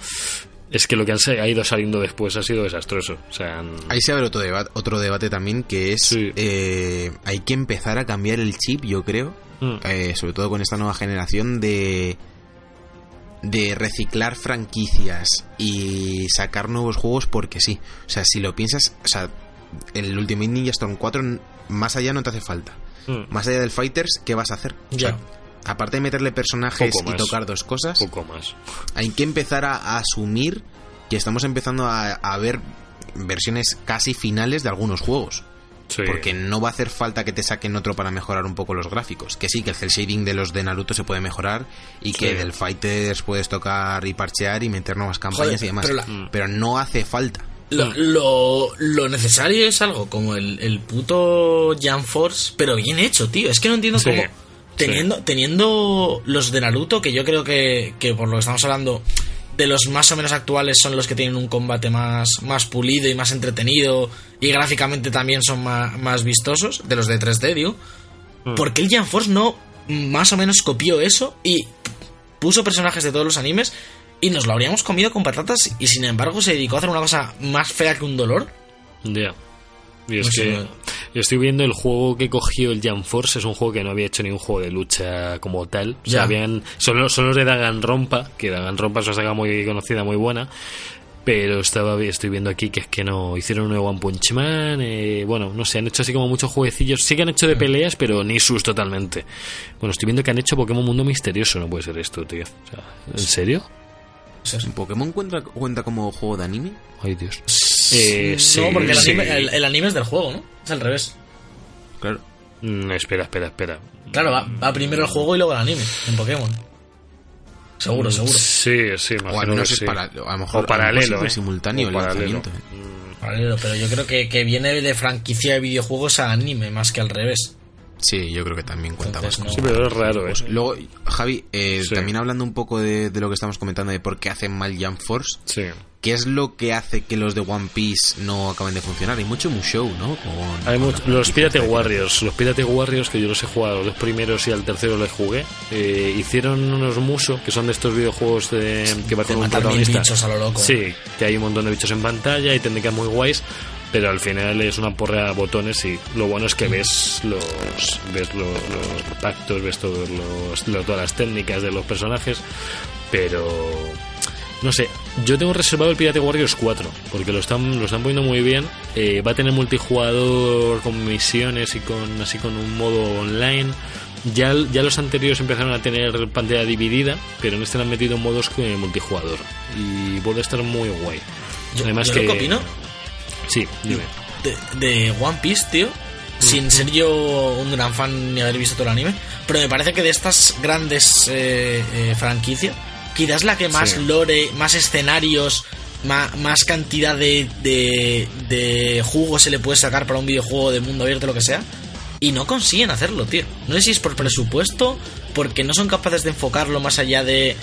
es que lo que han ha ido saliendo después ha sido desastroso. O sea, han- Ahí se abre otro debate, otro debate también que es Sí. eh, hay que empezar a cambiar el chip, yo creo, Mm. eh, sobre todo con esta nueva generación de de reciclar franquicias y sacar nuevos juegos porque sí. O sea, si lo piensas, o sea, el Ultimate Ninja Storm 4 n- más allá no te hace falta. Mm. Más allá del Fighters, ¿qué vas a hacer? O sea, Ya. aparte de meterle personajes y tocar dos cosas, poco más. hay que empezar a, a asumir que estamos empezando a, a ver versiones casi finales de algunos juegos. Sí. Porque no va a hacer falta que te saquen otro para mejorar un poco los gráficos. Que sí, que el cel shading de los de Naruto se puede mejorar y que del Fighters puedes tocar y parchear y meter nuevas campañas Joder, y demás. pero la- Mm. Pero no hace falta. Lo, lo, lo necesario es algo como el, el puto Jump Force, pero bien hecho, tío. Es que no entiendo Sí, cómo. sí. Teniendo, teniendo los de Naruto, que yo creo que, que por lo que estamos hablando, de los más o menos actuales son los que tienen un combate más, más pulido y más entretenido, y gráficamente también son más, más vistosos, de los de 3D, digo. Mm. ¿Por qué el Jump Force no más o menos copió eso y puso personajes de todos los animes y nos lo habríamos comido con patatas y sin embargo se dedicó a hacer una cosa más fea que un dolor? Ya. Y es sé, que no. Yo estoy viendo el juego que cogió el Jump Force, es un juego que no había hecho ni un juego de lucha como tal. O sea, habían, solo, solo de Danganronpa, que Danganronpa es una saga muy conocida, muy buena. pero estaba estoy viendo aquí que es que no hicieron un nuevo One Punch Man eh, bueno no sé han hecho así como muchos jueguecillos sí que han hecho de peleas pero ni sus totalmente bueno estoy viendo que han hecho Pokémon Mundo Misterioso no puede ser esto tío o sea, ¿en serio? ¿Pokémon cuenta, cuenta como juego de anime? ay Dios Eh, sí, no, porque el sí. anime, el- el anime es del juego, ¿no? Es al revés. Claro. Mm, espera espera espera Claro, va, va primero el juego y luego el anime, en Pokémon. Seguro, Mm, seguro. sí sí O imagino al menos que es sí. para, a lo mejor o paralelo mejor eh. simultáneo O el paralelo. lanzamiento. ¿eh? Mm, Paralelo, pero yo creo que, que viene de franquicia de videojuegos a anime, más que al revés. Sí, yo creo que también cuenta más. Entonces, sí no- pero es raro eh Luego, Javi, eh, Sí. también hablando un poco de, de lo que estamos comentando de por qué hacen mal Jump Force, sí ¿qué es lo que hace que los de One Piece no acaben de funcionar? Hay mucho Mushow, ¿no? Con- Hay con mucho- la los Pirate Warriors, los Pirate Warriors que yo los he jugado, los dos primeros y al tercero les jugué, eh, hicieron unos muso que son de estos videojuegos de, que va De con un protagonista. bichos a lo loco. Sí, que hay un montón de bichos en pantalla y técnicas muy guays, pero al final es una porra a botones y lo bueno es que ves los ves lo- los pactos, ves todos los, lo- todas las técnicas de los personajes, pero no sé, yo tengo reservado el Pirate Warriors 4, porque lo están, lo están poniendo muy bien. Eh, va a tener multijugador con misiones y con así con un modo online. Ya, ya los anteriores empezaron a tener pantalla dividida, pero en este le han metido modos que multijugador. Y puede estar muy guay. Yo- Además yo que. lo que opino Sí, dime. de, de One Piece, tío. Sin ser yo un gran fan ni haber visto todo el anime. Pero me parece que de estas grandes eh, eh, franquicias, quizás la que más Sí. lore, más escenarios, más, cantidad de, de, de jugo se le puede sacar para un videojuego de mundo abierto, lo que sea. Y no consiguen hacerlo, tío. No sé si es por presupuesto, porque no son capaces de enfocarlo más allá de,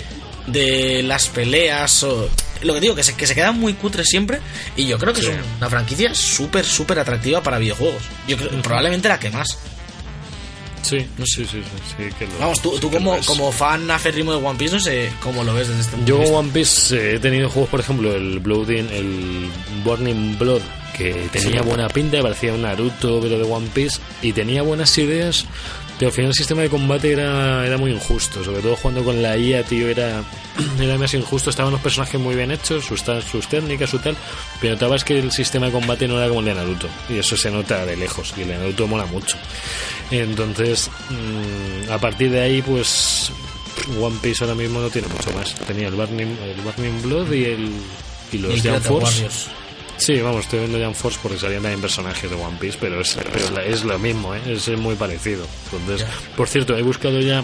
de las peleas o... Lo que digo, que se, que se quedan muy cutres siempre. Y yo creo que Sí. es una franquicia súper, súper atractiva para videojuegos. Yo creo, probablemente la que más. Sí, sí, sí, sí, sí, que lo- Vamos, tú, sí tú como, como fan aférrimo de One Piece, no sé cómo lo ves desde este punto Yo vista. One Piece eh, he tenido juegos, por ejemplo, el Blood in- el Burning Blood, que tenía buena pinta, parecía un Naruto, pero de One Piece, y tenía buenas ideas, pero al final el sistema de combate era, era muy injusto, sobre todo jugando con la IA, tío, era, era más injusto, estaban los personajes muy bien hechos, sus, técnicas, su tal, pero notabas que el sistema de combate no era como el de Naruto, y eso se nota de lejos, y el de Naruto mola mucho. Entonces, mm, a partir de ahí, pues One Piece ahora mismo no tiene mucho más. Tenía el Burning, el Burning Blood y el y los Y Jump Pirate Force. Warriors. Sí, vamos, estoy viendo Jump Force porque salían también personajes de One Piece, pero es, la- es lo mismo, ¿eh? es muy parecido. Entonces, por cierto, he buscado ya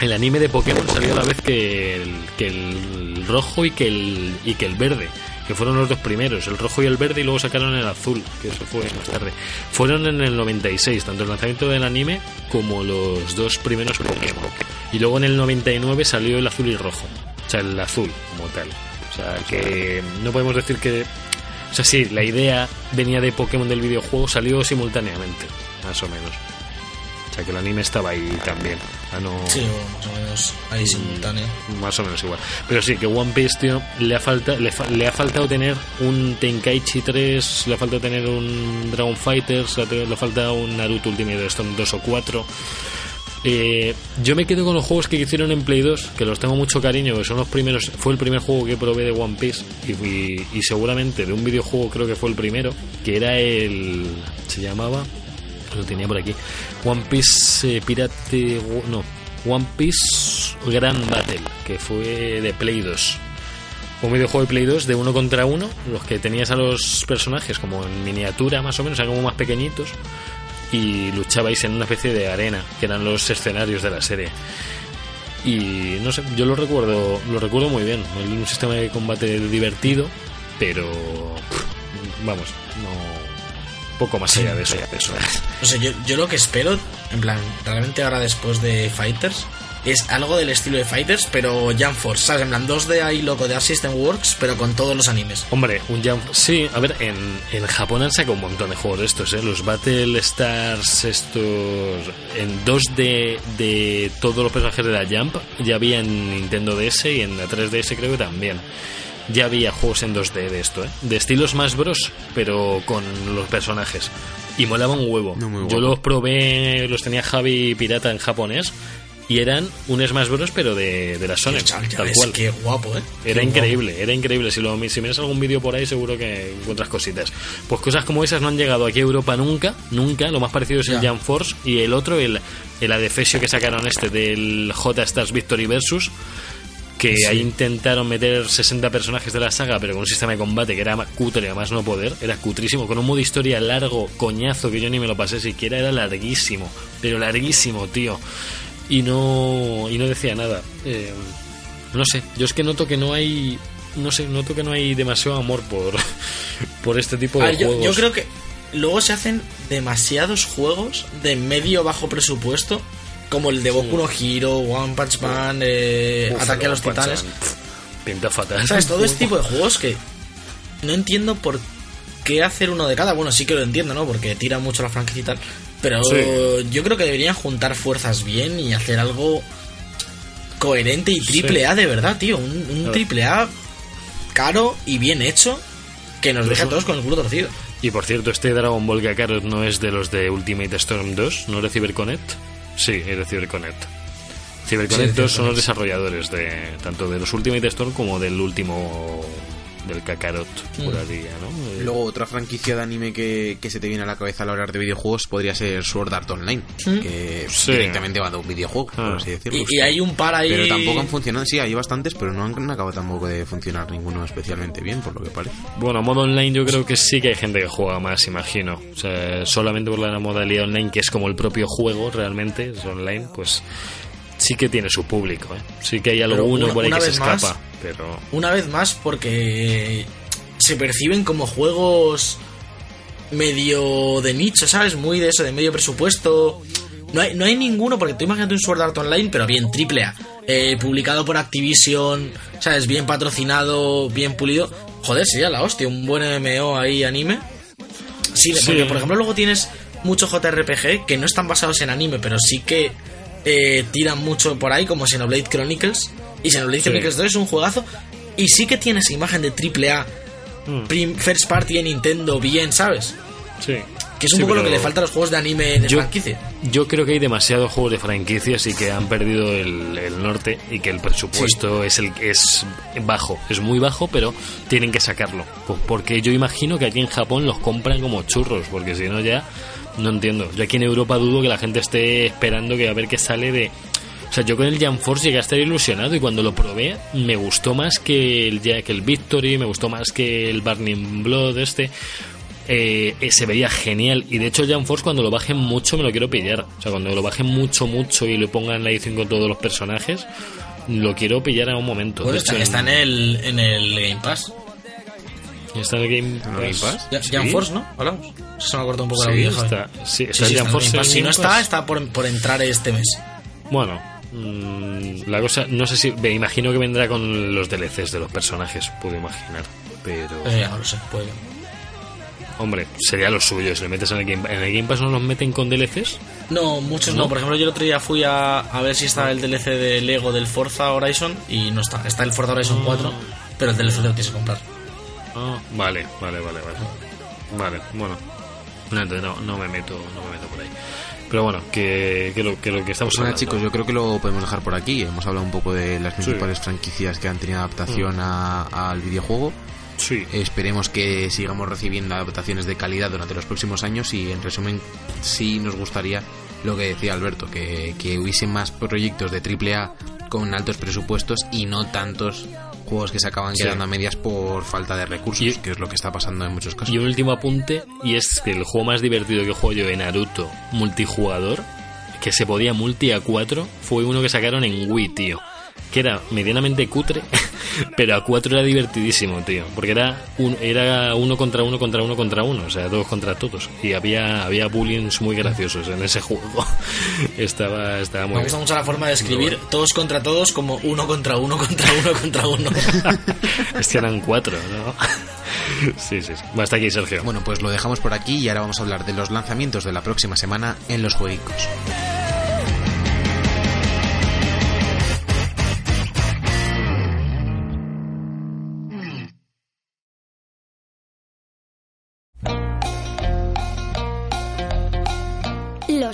el anime de Pokémon salió a la vez que el, que el rojo y que el y que el verde, que fueron los dos primeros, el rojo y el verde y luego sacaron el azul, que eso fue más tarde. Fueron en el 96, tanto el lanzamiento del anime como los dos primeros Pokémon. Y luego en el 99 salió el azul y rojo, o sea, el azul como tal. O sea, que no podemos decir que o sea, sí, la idea venía de Pokémon del videojuego, salió simultáneamente, más o menos. O sea, que el anime estaba ahí también. Ah, no... Sí, más o menos ahí simultáneo. Más o menos igual. Pero sí, que One Piece, tío, le ha, falta, le, fa- le ha faltado tener un Tenkaichi 3, le ha faltado tener un Dragon Fighters, le ha, faltado un Naruto Ultimate Stone 2 o 4. Eh, yo me quedo con los juegos que hicieron en Play 2, que los tengo mucho cariño, que son los primeros. Fue el primer juego que probé de One Piece y, seguramente de un videojuego creo que fue el primero, que era el. Se llamaba. Lo tenía por aquí. One Piece eh, Pirate. No. One Piece Grand Battle, que fue de Play 2. Un videojuego de Play 2 de uno contra uno, los que tenías a los personajes como en miniatura más o menos, eran como más pequeñitos, y luchabais en una especie de arena, que eran los escenarios de la serie. Y no sé, yo lo recuerdo, lo recuerdo muy bien. Un sistema de combate divertido, pero vamos, no poco más allá de eso. de eso. No sé, yo, yo lo que espero, en plan, realmente ahora después de Fighters, es algo del estilo de Fighters, pero Jump Force, ¿sabes? En plan, 2D ahí loco de System Works, pero con todos los animes. Hombre, un Jump. Sí, a ver, en, en Japón han sacado un montón de juegos de estos, ¿eh? Los Battle Stars, estos. En 2D de todos los personajes de la Jump, ya había en Nintendo DS y en la 3DS creo que también. Ya había juegos en 2D de esto, ¿eh? De estilos más bros, pero con los personajes. Y molaba un huevo. No, Yo los probé, los tenía Javi Pirata en japonés. Y eran un Smash Bros. pero de, de la Sony, Chaval, ya tal cual. Qué guapo, ¿eh? Era Qué increíble, era increíble. Si, lo, si miras algún vídeo por ahí, seguro que encuentras cositas. Pues cosas como esas no han llegado aquí a Europa nunca, nunca. Lo más parecido es el. Jam Force y el otro, el, el Adefesio que sacaron este del J Stars Victory Versus. Que Sí. ahí intentaron meter 60 personajes de la saga, pero con un sistema de combate que era cutre, a más no poder, era cutrísimo, con un modo historia largo, coñazo, que yo ni me lo pasé siquiera, era larguísimo, pero larguísimo, tío. Y no, y no decía nada. Eh, no sé, yo es que noto que no hay. No sé, noto que no hay demasiado amor por, por este tipo de yo, juegos. yo creo que luego se hacen demasiados juegos de medio bajo presupuesto, como el de Boku no Hero, One Punch Man, eh, Uf, Ataque a los One Titanes. Pinta fatal. ¿Sabes? Todo este tipo de juegos que no entiendo por qué hacer uno de cada. Bueno, sí que lo entiendo, ¿no? Porque tira mucho la franquicia y tal. Pero Sí. yo creo que deberían juntar fuerzas bien y hacer algo coherente y triple A de verdad, tío. Un, triple A caro y bien hecho que nos deja a todos con el culo torcido. Y por cierto, este Dragon Ball Kakarot no es de los de Ultimate Storm 2, ¿no es de CyberConnect? Sí, es de CyberConnect. CyberConnect Sí, de 2 son los desarrolladores de tanto de los Ultimate Storm como del último del Kakarot, Mm. juraría, ¿no? Eh, Luego, otra franquicia de anime que, que se te viene a la cabeza al hablar de videojuegos podría ser Sword Art Online, Mm. que Sí. directamente va de un videojuego, Ah. por así decirlo. Y, y hay un par ahí. Pero tampoco han funcionado, sí, hay bastantes, pero no han, no acabado tampoco de funcionar ninguno especialmente bien, por lo que parece. Bueno, modo online yo creo que sí que hay gente que juega más, imagino. O sea, solamente por la modalidad online, que es como el propio juego realmente, es online, pues sí que tiene su público, ¿eh? Sí que hay alguno una- por ahí que se vez más- escapa, pero... Una vez más, porque se perciben como juegos medio de nicho, ¿sabes? Muy de eso, de medio presupuesto. No hay, no hay ninguno, porque tú imagínate un Sword Art Online, pero bien, triple A. Eh, publicado por Activision, ¿sabes? Bien patrocinado, bien pulido. Joder, sería la hostia, un buen MMO ahí, anime. Sí, Sí. porque por ejemplo luego tienes muchos JRPG que no están basados en anime, pero sí que eh, tiran mucho por ahí, como Xenoblade Chronicles. Y Xenoblade Sí. Chronicles 2 es un juegazo. Y sí que tiene esa imagen de AAA, Mm, prim- first party de Nintendo, bien, ¿sabes? sí. Que es un Sí, poco lo que le falta a los juegos de anime de Yo- franquicia. Yo creo que hay demasiados juegos de franquicias y que han perdido el, el norte y que el presupuesto es el es bajo, es muy bajo, pero tienen que sacarlo. Pues porque yo imagino que aquí en Japón los compran como churros, porque si no ya no entiendo. Yo aquí en Europa dudo que la gente esté esperando que a ver qué sale de o sea, yo con el Jam Force llegué a estar ilusionado y cuando lo probé me gustó más que el, que el Victory, me gustó más que el Burning Blood este. Eh, eh, se veía genial y de hecho el Jam Force cuando lo bajen mucho me lo quiero pillar o sea cuando lo bajen mucho mucho y lo pongan la edición con todos los personajes lo quiero pillar en un momento Bueno, de está, está en el, en el Game Pass. Está en el Game ¿En el Game Pass? Ya- Sí. Jam Force, ¿no? Hablamos. Se me ha cortado un poco la Sí, vida, Javi. está, sí, Sí, está sí, está Force Game Pass. Si no está, Pass. está por, por entrar este mes. Bueno, mm, la cosa, no sé si, me imagino que vendrá con los DLCs de los personajes, puedo imaginar. Pero, Eh, no lo sé, puede. hombre, sería lo suyo. Si le metes en el Game, en el Game Pass, ¿no los meten con DLCs? No, muchos no. ¿No? Por ejemplo, yo el otro día fui a, a ver si estaba el DLC de Lego del Forza Horizon y no está. Está el Forza Horizon 4, pero el DLC lo tienes que comprar. Ah, vale, vale, vale, vale. Vale, bueno. No, entonces no, no me meto, no me meto por ahí. Pero bueno, que, que lo, que lo que estamos Bueno, hablando. chicos, yo creo que lo podemos dejar por aquí. Hemos hablado un poco de las principales franquicias que han tenido adaptación a- al videojuego. Sí. Esperemos que sigamos recibiendo adaptaciones de calidad durante los próximos años y en resumen sí nos gustaría lo que decía Alberto, que, que hubiese más proyectos de AAA con altos presupuestos y no tantos juegos que se acaban Sí. quedando a medias por falta de recursos, Y- que es lo que está pasando en muchos casos. Y un último apunte, y es que el juego más divertido que juego yo de Naruto multijugador, que se podía multi a 4, fue uno que sacaron en Wii, tío. Que era medianamente cutre, pero a 4 era divertidísimo, tío. Porque era, un, era uno contra uno contra uno contra uno, o sea, todos contra todos. Y había, había bullying muy graciosos en ese juego. estaba, estaba muy Me bien. gusta mucho la forma de escribir Muy todos contra todos como uno contra uno contra uno contra uno. Es que eran cuatro, ¿no? sí, sí, sí. Hasta aquí, Sergio. Bueno, pues lo dejamos por aquí y ahora vamos a hablar de los lanzamientos de la próxima semana en los jueguicos.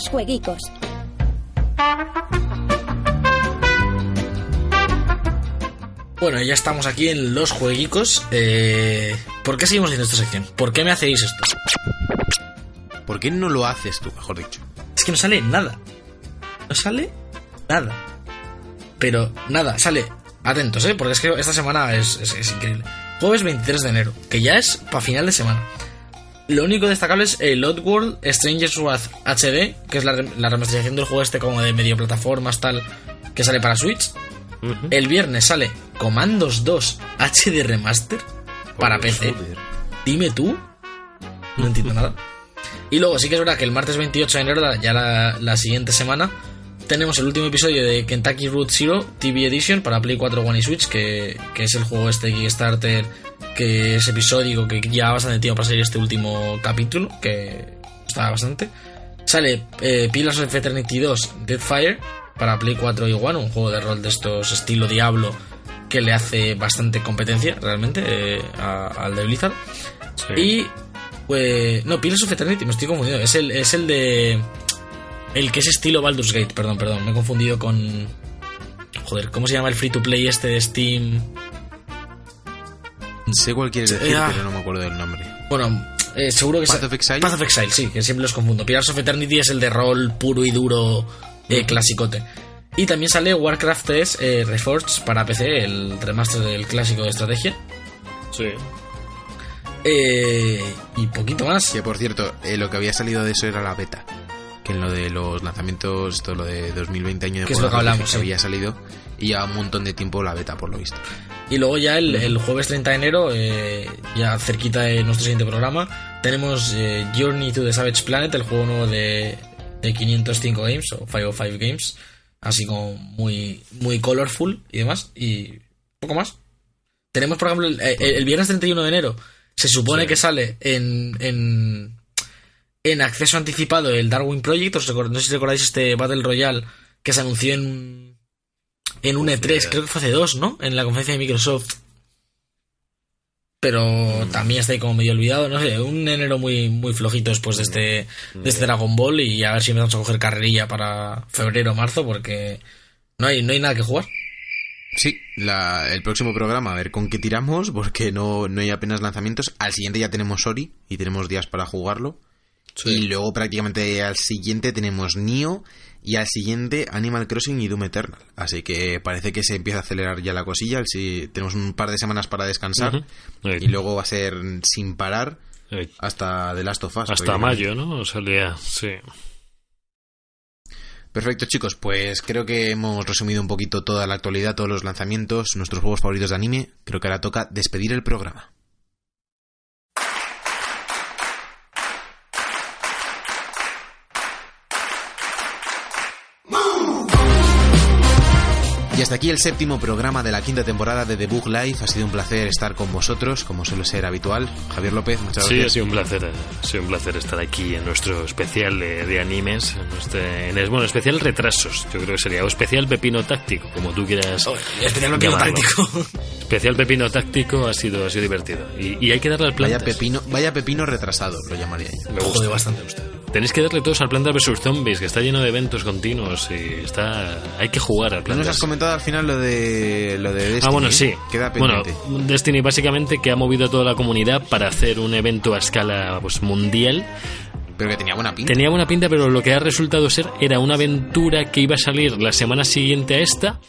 jueguicos. Bueno, ya estamos aquí en los jueguicos. Eh, ¿Por qué seguimos en esta sección? ¿Por qué me hacéis esto? ¿Por qué no lo haces tú, mejor dicho? Es que no sale nada. No sale nada. Pero nada, sale. Atentos, ¿eh? Porque es que esta semana es increíble. Jueves 23 de enero, que ya es para final de semana. Lo único destacable es el Oddworld Stranger's Wrath HD, que es la, la remasterización del juego este como de medio plataformas tal, que sale para Switch. El viernes sale Commandos 2 HD Remaster para PC. Joder. Dime tú. No entiendo nada. Y luego sí que es verdad que el martes 28 de enero, ya la, la siguiente semana, tenemos el último episodio de Kentucky Route Zero TV Edition para Play 4, One y Switch, que, que es el juego este Kickstarter que es episódico, que ya bastante tiempo para salir este último capítulo, que está bastante. Sale eh, Pillars of Eternity 2 Deadfire para Play 4 y One, un juego de rol de estos estilo Diablo que le hace bastante competencia realmente eh, al de Blizzard. Sí. Y. Pues. No, Pillars of Eternity, me estoy confundiendo. Es el, es el de. El que es estilo Baldur's Gate, perdón, perdón. Me he confundido con. Joder, ¿cómo se llama el free to play este de Steam? Sé cuál quieres decir, Ah. pero no me acuerdo del nombre. Bueno, eh, seguro que Path of Exile. Path of Exile, sí, que siempre los confundo. Pillars of Eternity es el de rol puro y duro, eh, clasicote. Y también sale Warcraft 3 eh, Reforged para PC, el remaster del clásico de estrategia. Sí. Eh, y poquito más. Que por cierto, eh, lo que había salido de eso era la beta. Que en lo de los lanzamientos, esto lo de 2020 año de Que es lo que hablamos, sí. había salido y ya un montón de tiempo la beta, por lo visto. Y luego ya el, el jueves 30 de enero, eh, ya cerquita de nuestro siguiente programa, tenemos eh, Journey to the Savage Planet, el juego nuevo de, de 505 Games o 505 Games, así como muy, muy colorful y demás, y poco más. Tenemos, por ejemplo, el, el- el viernes 31 de enero, se supone Sí. que sale en, en, en acceso anticipado el Darwin Project, os record- no sé si recordáis este Battle Royale que se anunció en, en un Uf, E3, ya. creo que fue hace dos, ¿no? En la conferencia de Microsoft. Pero Mm. también está ahí como medio olvidado, no sé, un enero muy, muy flojito después de este, de este Dragon Ball y a ver si empezamos a coger carrerilla para febrero o marzo porque no hay, no hay nada que jugar. Sí, la- el próximo programa, a ver con qué tiramos, porque no, no hay apenas lanzamientos. Al siguiente ya tenemos Ori y tenemos días para jugarlo. Y luego prácticamente al siguiente tenemos Nio y al siguiente Animal Crossing y Doom Eternal. Así que parece que se empieza a acelerar ya la cosilla. Si tenemos un par de semanas para descansar y luego va a ser sin parar hasta The Last of Us. hasta mayo, ¿no? Salía, sí. Perfecto, chicos, pues creo que hemos resumido un poquito toda la actualidad, todos los lanzamientos, nuestros juegos favoritos de anime. Creo que ahora toca despedir el programa. Y hasta aquí el séptimo programa de la quinta temporada de The Book Live. Ha sido un placer estar con vosotros, como suele ser habitual. Javier López, muchas Sí, ha gracias. sido un placer, ha sido un placer estar aquí en nuestro especial de, de animes, en este, en el- bueno, especial retrasos, yo creo que sería, o especial pepino táctico, como tú quieras. Especial pepino llamarlo. táctico. Especial pepino táctico ha sido, ha sido divertido. Y, y hay que darle al Vaya plantas. pepino, vaya pepino retrasado, lo llamaría yo. Me gusta. Joder, bastante, gusta. Tenéis que darle todos al Planta vs Zombies, que está lleno de eventos continuos y está... Hay que jugar al ¿No nos has comentado al final lo de lo de Destiny? Ah, bueno, sí. Queda bueno. Destiny básicamente que ha movido a toda la comunidad para hacer un evento a escala pues, mundial. Pero que tenía buena pinta. Tenía buena pinta, pero lo que ha resultado ser era una aventura que iba a salir la semana siguiente a esta,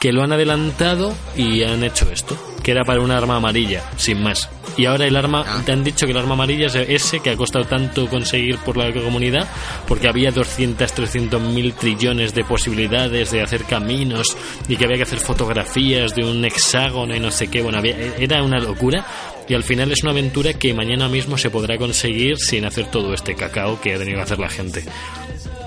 que lo han adelantado y han hecho esto, que era para un arma amarilla, sin más. Y ahora el arma, Ah. te han dicho que el arma amarilla es ese que ha costado tanto conseguir por la comunidad, porque había 200, 300 mil trillones de posibilidades de hacer caminos y que había que hacer fotografías de un hexágono y no sé qué. Bueno, había- era una locura. Y al final es una aventura que mañana mismo se podrá conseguir sin hacer todo este cacao que ha tenido que hacer la gente.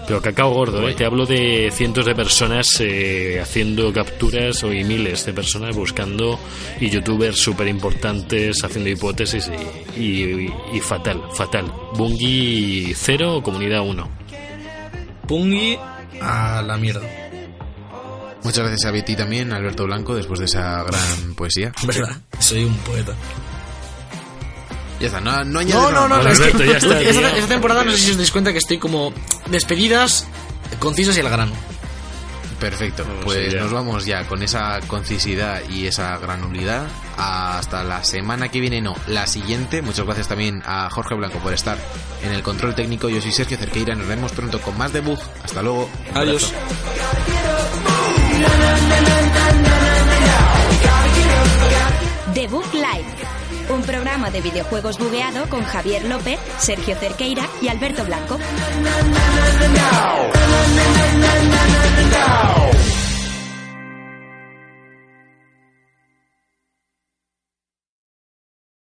Pero cacao gordo, ¿eh? Te hablo de cientos de personas eh, haciendo capturas o y miles de personas buscando y youtubers súper importantes haciendo hipótesis y, y- y fatal, fatal. Bungie 0, comunidad 1. Pungi a la mierda. Muchas gracias a ti también, Alberto Blanco, después de esa gran poesía. ¿Verdad? Soy un poeta. Ya está, no, no añades No, no, no. Bueno, es que Alberto, ya está, esta, tío. esta temporada no sé si os dais cuenta que estoy como despedidas concisas y al grano. Perfecto, Vamos pues allá. nos vamos ya con esa concisidad y esa granulidad hasta la semana que viene, no, la siguiente. Muchas gracias también a Jorge Blanco por estar en el control técnico. Yo soy Sergio Cerqueira, nos vemos pronto con más debug. Hasta luego. Un Adiós. abrazo. The Book Live, un programa de videojuegos bugueado con Javier López, Sergio Cerqueira y Alberto Blanco.